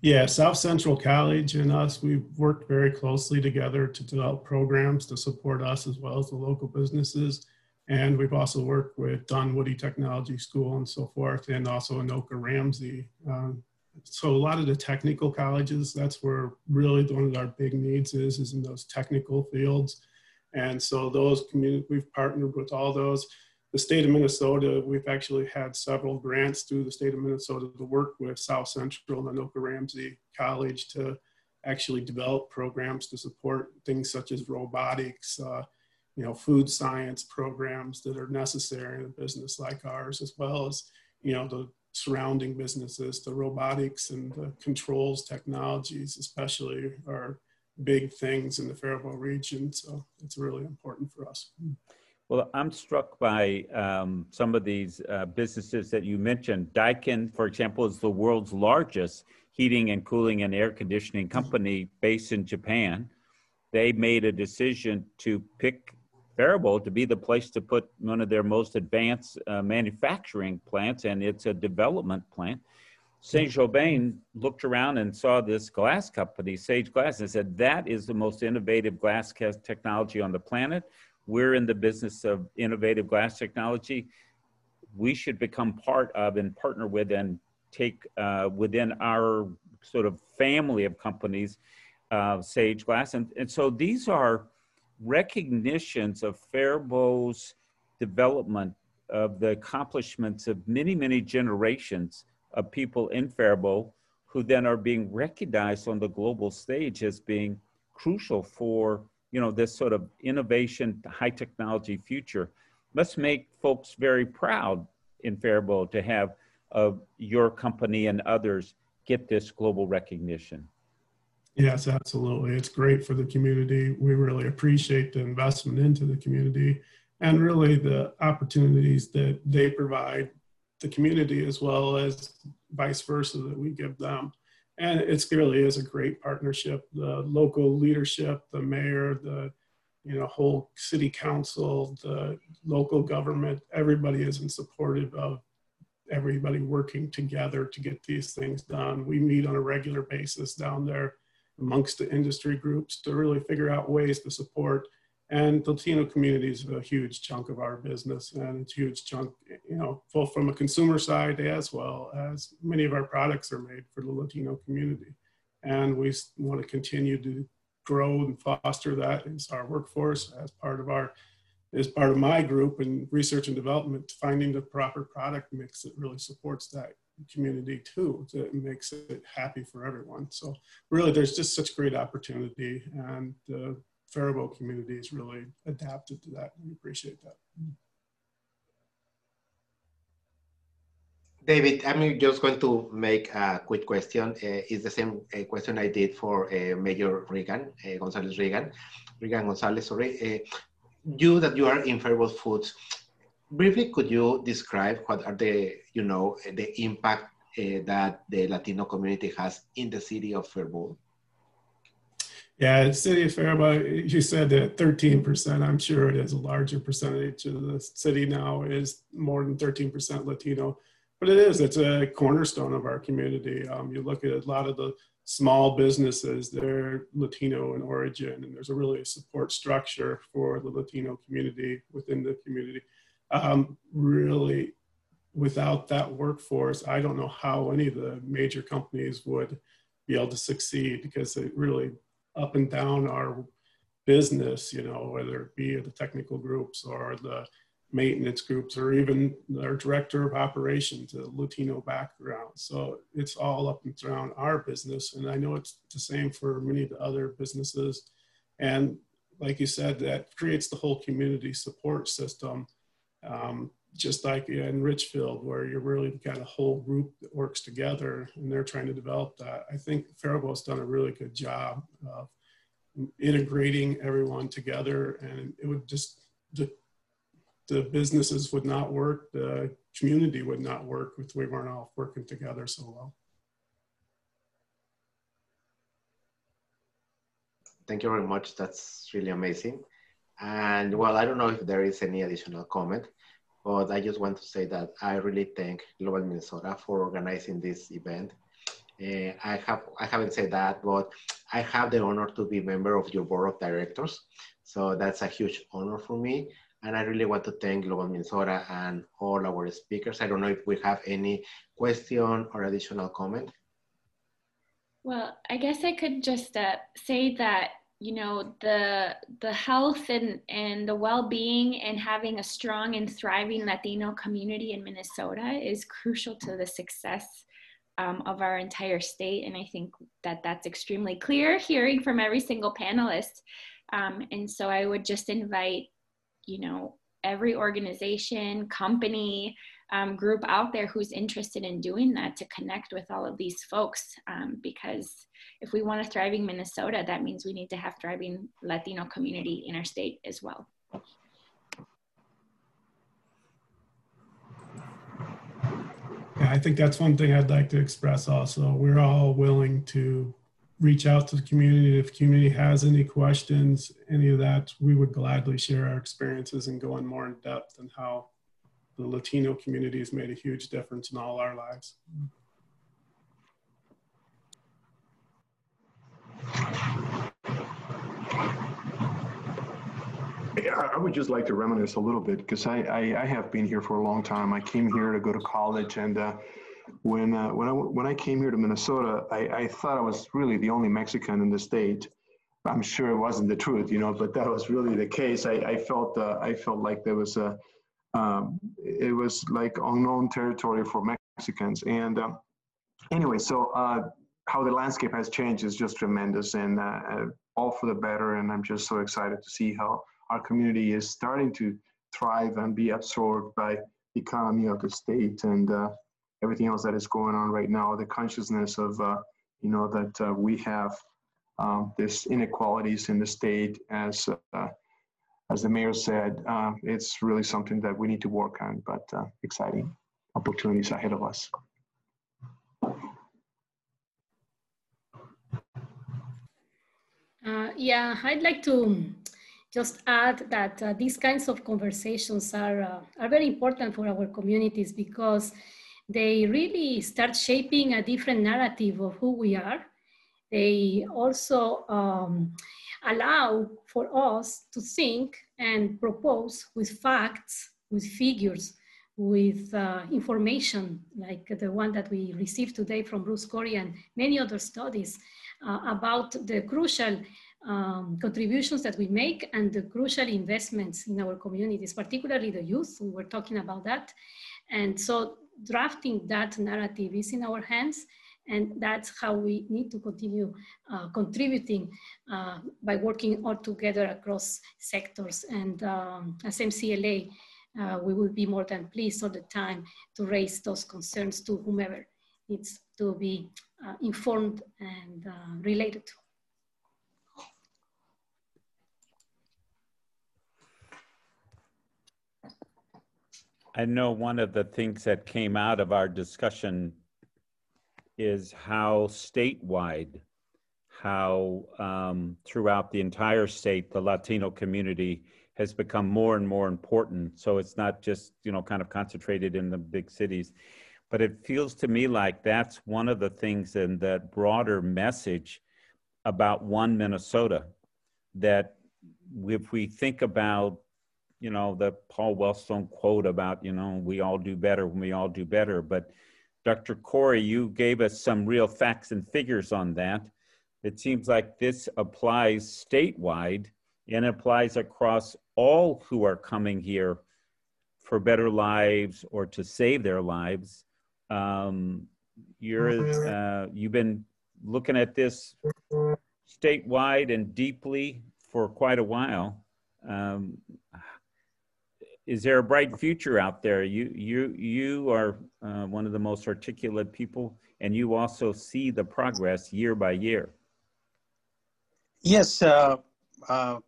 Yeah, South Central College and us, we've worked very closely together to develop programs to support us as well as the local businesses. And we've also worked with Dunwoody Technology School and so forth, and also Anoka Ramsey. Um, so a lot of the technical colleges, that's where really one of our big needs is, is in those technical fields. And so those we've partnered with all those. The state of Minnesota, we've actually had several grants through the state of Minnesota to work with South Central and Anoka Ramsey College to actually develop programs to support things such as robotics, uh, you know, food science programs that are necessary in a business like ours, as well as, you know, the surrounding businesses, the robotics and the controls technologies, especially are big things in the Faribault region. So it's really important for us. Well, I'm struck by um, some of these uh, businesses that you mentioned. Daikin, for example, is the world's largest heating and cooling and air conditioning company based in Japan. They made a decision to pick Faribault to be the place to put one of their most advanced uh, manufacturing plants, and it's a development plant. Saint Gobain looked around and saw this glass company, Sage Glass, and said, That is the most innovative glass technology on the planet. We're in the business of innovative glass technology. We should become part of and partner with and take uh, within our sort of family of companies uh, Sage Glass. And, and so these are recognitions of Faribault's development of the accomplishments of many, many generations of people in Faribault who then are being recognized on the global stage as being crucial for you know this sort of innovation high technology future let's make folks very proud in Faribault to have uh, your company and others get this global recognition Yes, absolutely. It's great for the community. We really appreciate the investment into the community and really the opportunities that they provide the community as well as vice versa that we give them. And it really is a great partnership. The local leadership, the mayor, the you know whole city council, the local government, everybody is in supportive of everybody working together to get these things done. We meet on a regular basis down there amongst the industry groups to really figure out ways to support. And Latino community is a huge chunk of our business, and it's a huge chunk, you know, both from a consumer side as well as many of our products are made for the Latino community. And we want to continue to grow and foster that as our workforce, as part of our as part of my group in research and development, finding the proper product mix that really supports that community too that makes it happy for everyone. So really, there's just such great opportunity, and the Faribault community is really adapted to that. We appreciate that. David, I'm just going to make a quick question. Uh, it's the same uh, question I did for uh, Mayor Regan, uh, Gonzalez Regan, Regan Gonzalez, sorry. Uh, you that you are in Faribault Foods, briefly, could you describe what are the, you know, the impact uh, that the Latino community has in the city of Faribault? Yeah, city of Faribault, you said that 13%. I'm sure it is a larger percentage of the city now is more than 13% Latino. But it is, it's a cornerstone of our community. Um, you look at a lot of the small businesses, they're Latino in origin, and there's a really support structure for the Latino community within the community um, really without that workforce, I don't know how any of the major companies would be able to succeed because it really up and down our business, you know, whether it be the technical groups or the maintenance groups or even our director of operations, a Latino background. So it's all up and down our business. And I know it's the same for many of the other businesses. And like you said, that creates the whole community support system um, just like in Richfield, where you're really got a whole group that works together and they're trying to develop that. I think Faribault's done a really good job of integrating everyone together and it would just, the, the businesses would not work, the community would not work if we weren't all working together so well. thank you very much. That's really amazing. And well, I don't know if there is any additional comment, but I just want to say that I really thank Global Minnesota for organizing this event. Uh, I have I haven't said that, but I have the honor to be member of your board of directors. So that's a huge honor for me. And I really want to thank Global Minnesota and all our speakers. I don't know if we have any question or additional comment. Well, I guess I could just uh, say that you know the the health and and the well-being and having a strong and thriving Latino community in Minnesota is crucial to the success um, of our entire state, and I think that that's extremely clear hearing from every single panelist. Um, and so I would just invite, you know, every organization, company, um, group out there who's interested in doing that to connect with all of these folks um, because if we want a thriving minnesota that means we need to have thriving latino community in our state as well. Yeah i think that's one thing i'd like to express also. We're all willing to reach out to the community. If community has any questions any of that we would gladly share our experiences and go in more in depth and how the Latino community has made a huge difference in all our lives. I would just like to reminisce a little bit because I, I, I, have been here for a long time. I came here to go to college, and uh, when uh, when I when I came here to Minnesota, I, I thought I was really the only Mexican in the state. I'm sure it wasn't the truth, you know, but that was really the case. I, I felt uh, I felt like there was a um, it was like unknown territory for Mexicans. And uh, anyway, so uh, how the landscape has changed is just tremendous and uh, uh, all for the better. And I'm just so excited to see how our community is starting to thrive and be absorbed by the economy of the state and uh, everything else that is going on right now. The consciousness of, uh, you know, that we have um, this inequalities in the state as as the mayor said, uh, it's really something that we need to work on, but uh, exciting opportunities ahead of us. Uh, yeah, I'd like to just add that uh, these kinds of conversations are, uh, are very important for our communities because they really start shaping a different narrative of who we are. They also um, allow for us to think and propose with facts, with figures, with uh, information like the one that we received today from Bruce Corrie and many other studies uh, about the crucial um, contributions that we make and the crucial investments in our communities, particularly the youth. We were talking about that. And so drafting that narrative is in our hands and that's how we need to continue uh, contributing uh, by working all together across sectors. And um, as MCLA, uh, we will be more than pleased all the time to raise those concerns to whomever needs to be uh, informed and uh, related to. I know one of the things that came out of our discussion is how statewide, how um, throughout the entire state, the Latino community has become more and more important. So it's not just, you know, kind of concentrated in the big cities. But it feels to me like that's one of the things in that broader message about one Minnesota that if we think about you know the paul wellstone quote about you know we all do better when we all do better but Dr. Corrie, you gave us some real facts and figures on that. It seems like this applies statewide and applies across all who are coming here for better lives or to save their lives. Um, you're, uh, you've been looking at this statewide and deeply for quite a while. Um, is there a bright future out there? You you you are uh, one of the most articulate people, and you also see the progress year by year. Yes, uh, uh,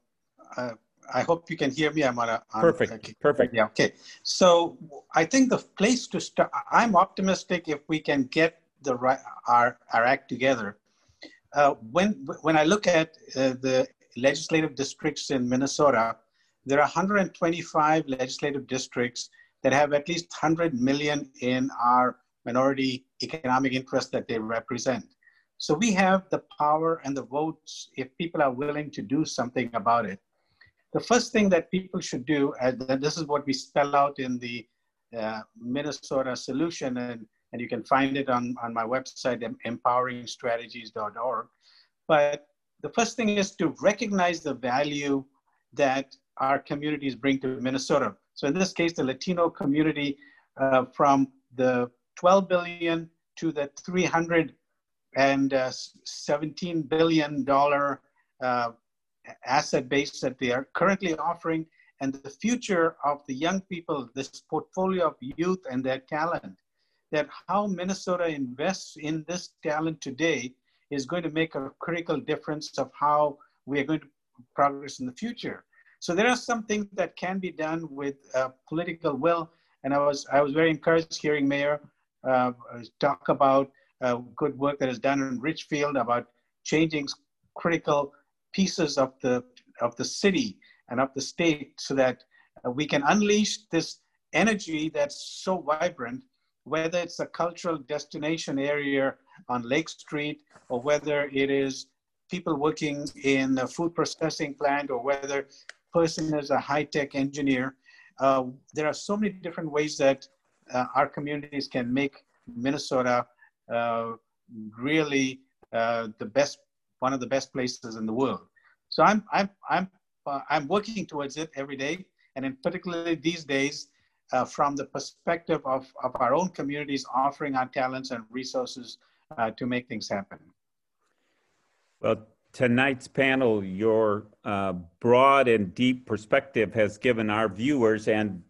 I hope you can hear me. I'm on a on, perfect. perfect. Yeah. Okay. So I think the place to start. I'm optimistic if we can get the right our our act together. uh, when, when I look at uh, the legislative districts in Minnesota, there are 125 legislative districts that have at least 100 million in our minority economic interests that they represent. So we have the power and the votes if people are willing to do something about it. The first thing that people should do, and this is what we spell out in the uh, Minnesota solution, and, and you can find it on, on my website, empoweringstrategies.org. But the first thing is to recognize the value that our communities bring to Minnesota. So in this case, the Latino community uh, from the 12 billion to the 317 uh, billion dollar uh, asset base that they are currently offering and the future of the young people, this portfolio of youth and their talent, that how Minnesota invests in this talent today is going to make a critical difference of how we are going to progress in the future. So there are some things that can be done with uh, political will. And I was, I was very encouraged hearing Mayor uh, talk about uh, good work that is done in Richfield about changing critical pieces of the, of the city and of the state so that uh, we can unleash this energy that's so vibrant, whether it's a cultural destination area on Lake Street or whether it is people working in a food processing plant or whether person is a high-tech engineer. Uh, there are so many different ways that uh, our communities can make Minnesota uh, really uh, the best, one of the best places in the world. So I'm, I'm, I'm, uh, I'm working towards it every day. And in particularly these days, uh, from the perspective of, of our own communities offering our talents and resources to make things happen. Well, tonight's panel, your uh, broad and deep perspective has given our viewers and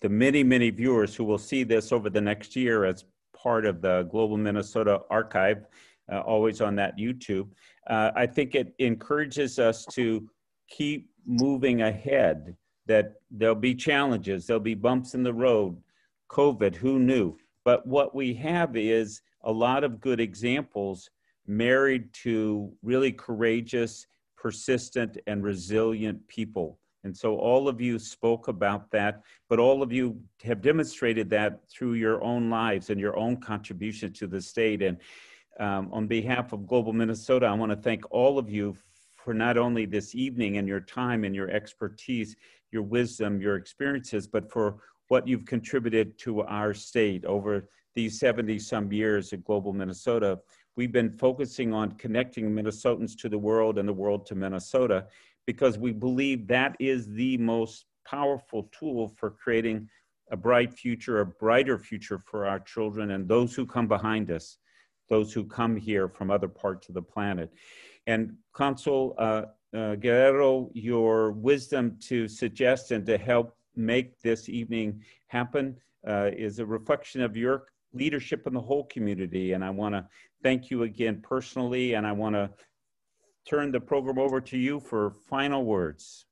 the many, many viewers who will see this over the next year as part of the Global Minnesota Archive, uh, always on that YouTube. Uh, I think it encourages us to keep moving ahead, that there'll be challenges, there'll be bumps in the road, COVID, who knew? But what we have is a lot of good examples married to really courageous, persistent, and resilient people. And so all of you spoke about that, but all of you have demonstrated that through your own lives and your own contribution to the state. And um, on behalf of Global Minnesota, I want to thank all of you for not only this evening and your time and your expertise, your wisdom, your experiences, but for what you've contributed to our state over these 70 some years at Global Minnesota we've been focusing on connecting Minnesotans to the world and the world to Minnesota because we believe that is the most powerful tool for creating a bright future, a brighter future for our children and those who come behind us, those who come here from other parts of the planet. And Consul uh, uh, Guerrero, your wisdom to suggest and to help make this evening happen uh, is a reflection of your leadership in the whole community. And I want to thank you again personally, and I want to turn the program over to you for final words.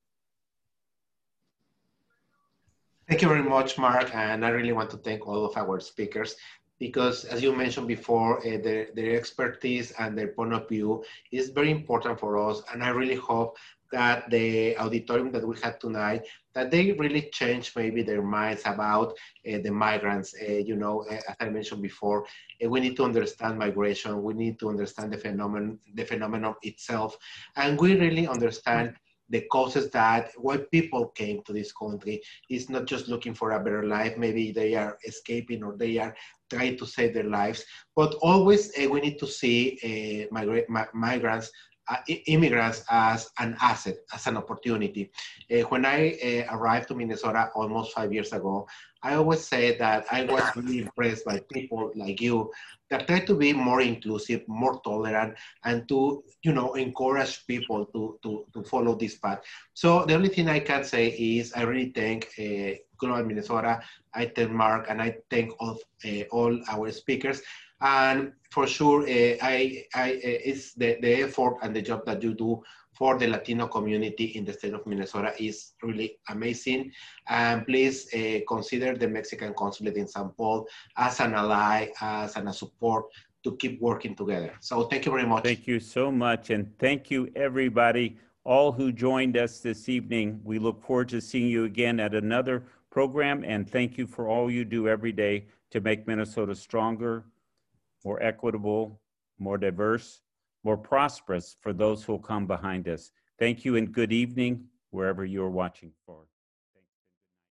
Thank you very much, Mark. And I really want to thank all of our speakers because as you mentioned before, uh, their, their expertise and their point of view is very important for us. And I really hope that the auditorium that we had tonight, that they really change maybe their minds about uh, the migrants. Uh, you know, uh, as I mentioned before, uh, we need to understand migration. We need to understand the phenomenon, the phenomenon itself, and we really understand the causes that why people came to this country is not just looking for a better life. Maybe they are escaping or they are trying to save their lives. But always we need to see migra- migrants uh, immigrants as an asset, as an opportunity. Uh, when I uh, arrived to Minnesota almost five years ago, I always say that I was [laughs] really impressed by people like you that try to be more inclusive, more tolerant, and to you know encourage people to to, to follow this path. So the only thing I can say is I really thank uh, Global Minnesota, I thank Mark, and I thank all uh, all our speakers. And for sure, uh, I, I, uh, it's the, the effort and the job that you do for the Latino community in the state of Minnesota is really amazing. And please uh, consider the Mexican consulate in St. Paul as an ally, as an, a support to keep working together. So thank you very much. Thank you so much. And thank you, everybody, all who joined us this evening. We look forward to seeing you again at another program. And thank you for all you do every day to make Minnesota stronger, more equitable, more diverse, more prosperous for those who will come behind us. Thank you and good evening, wherever you are watching for.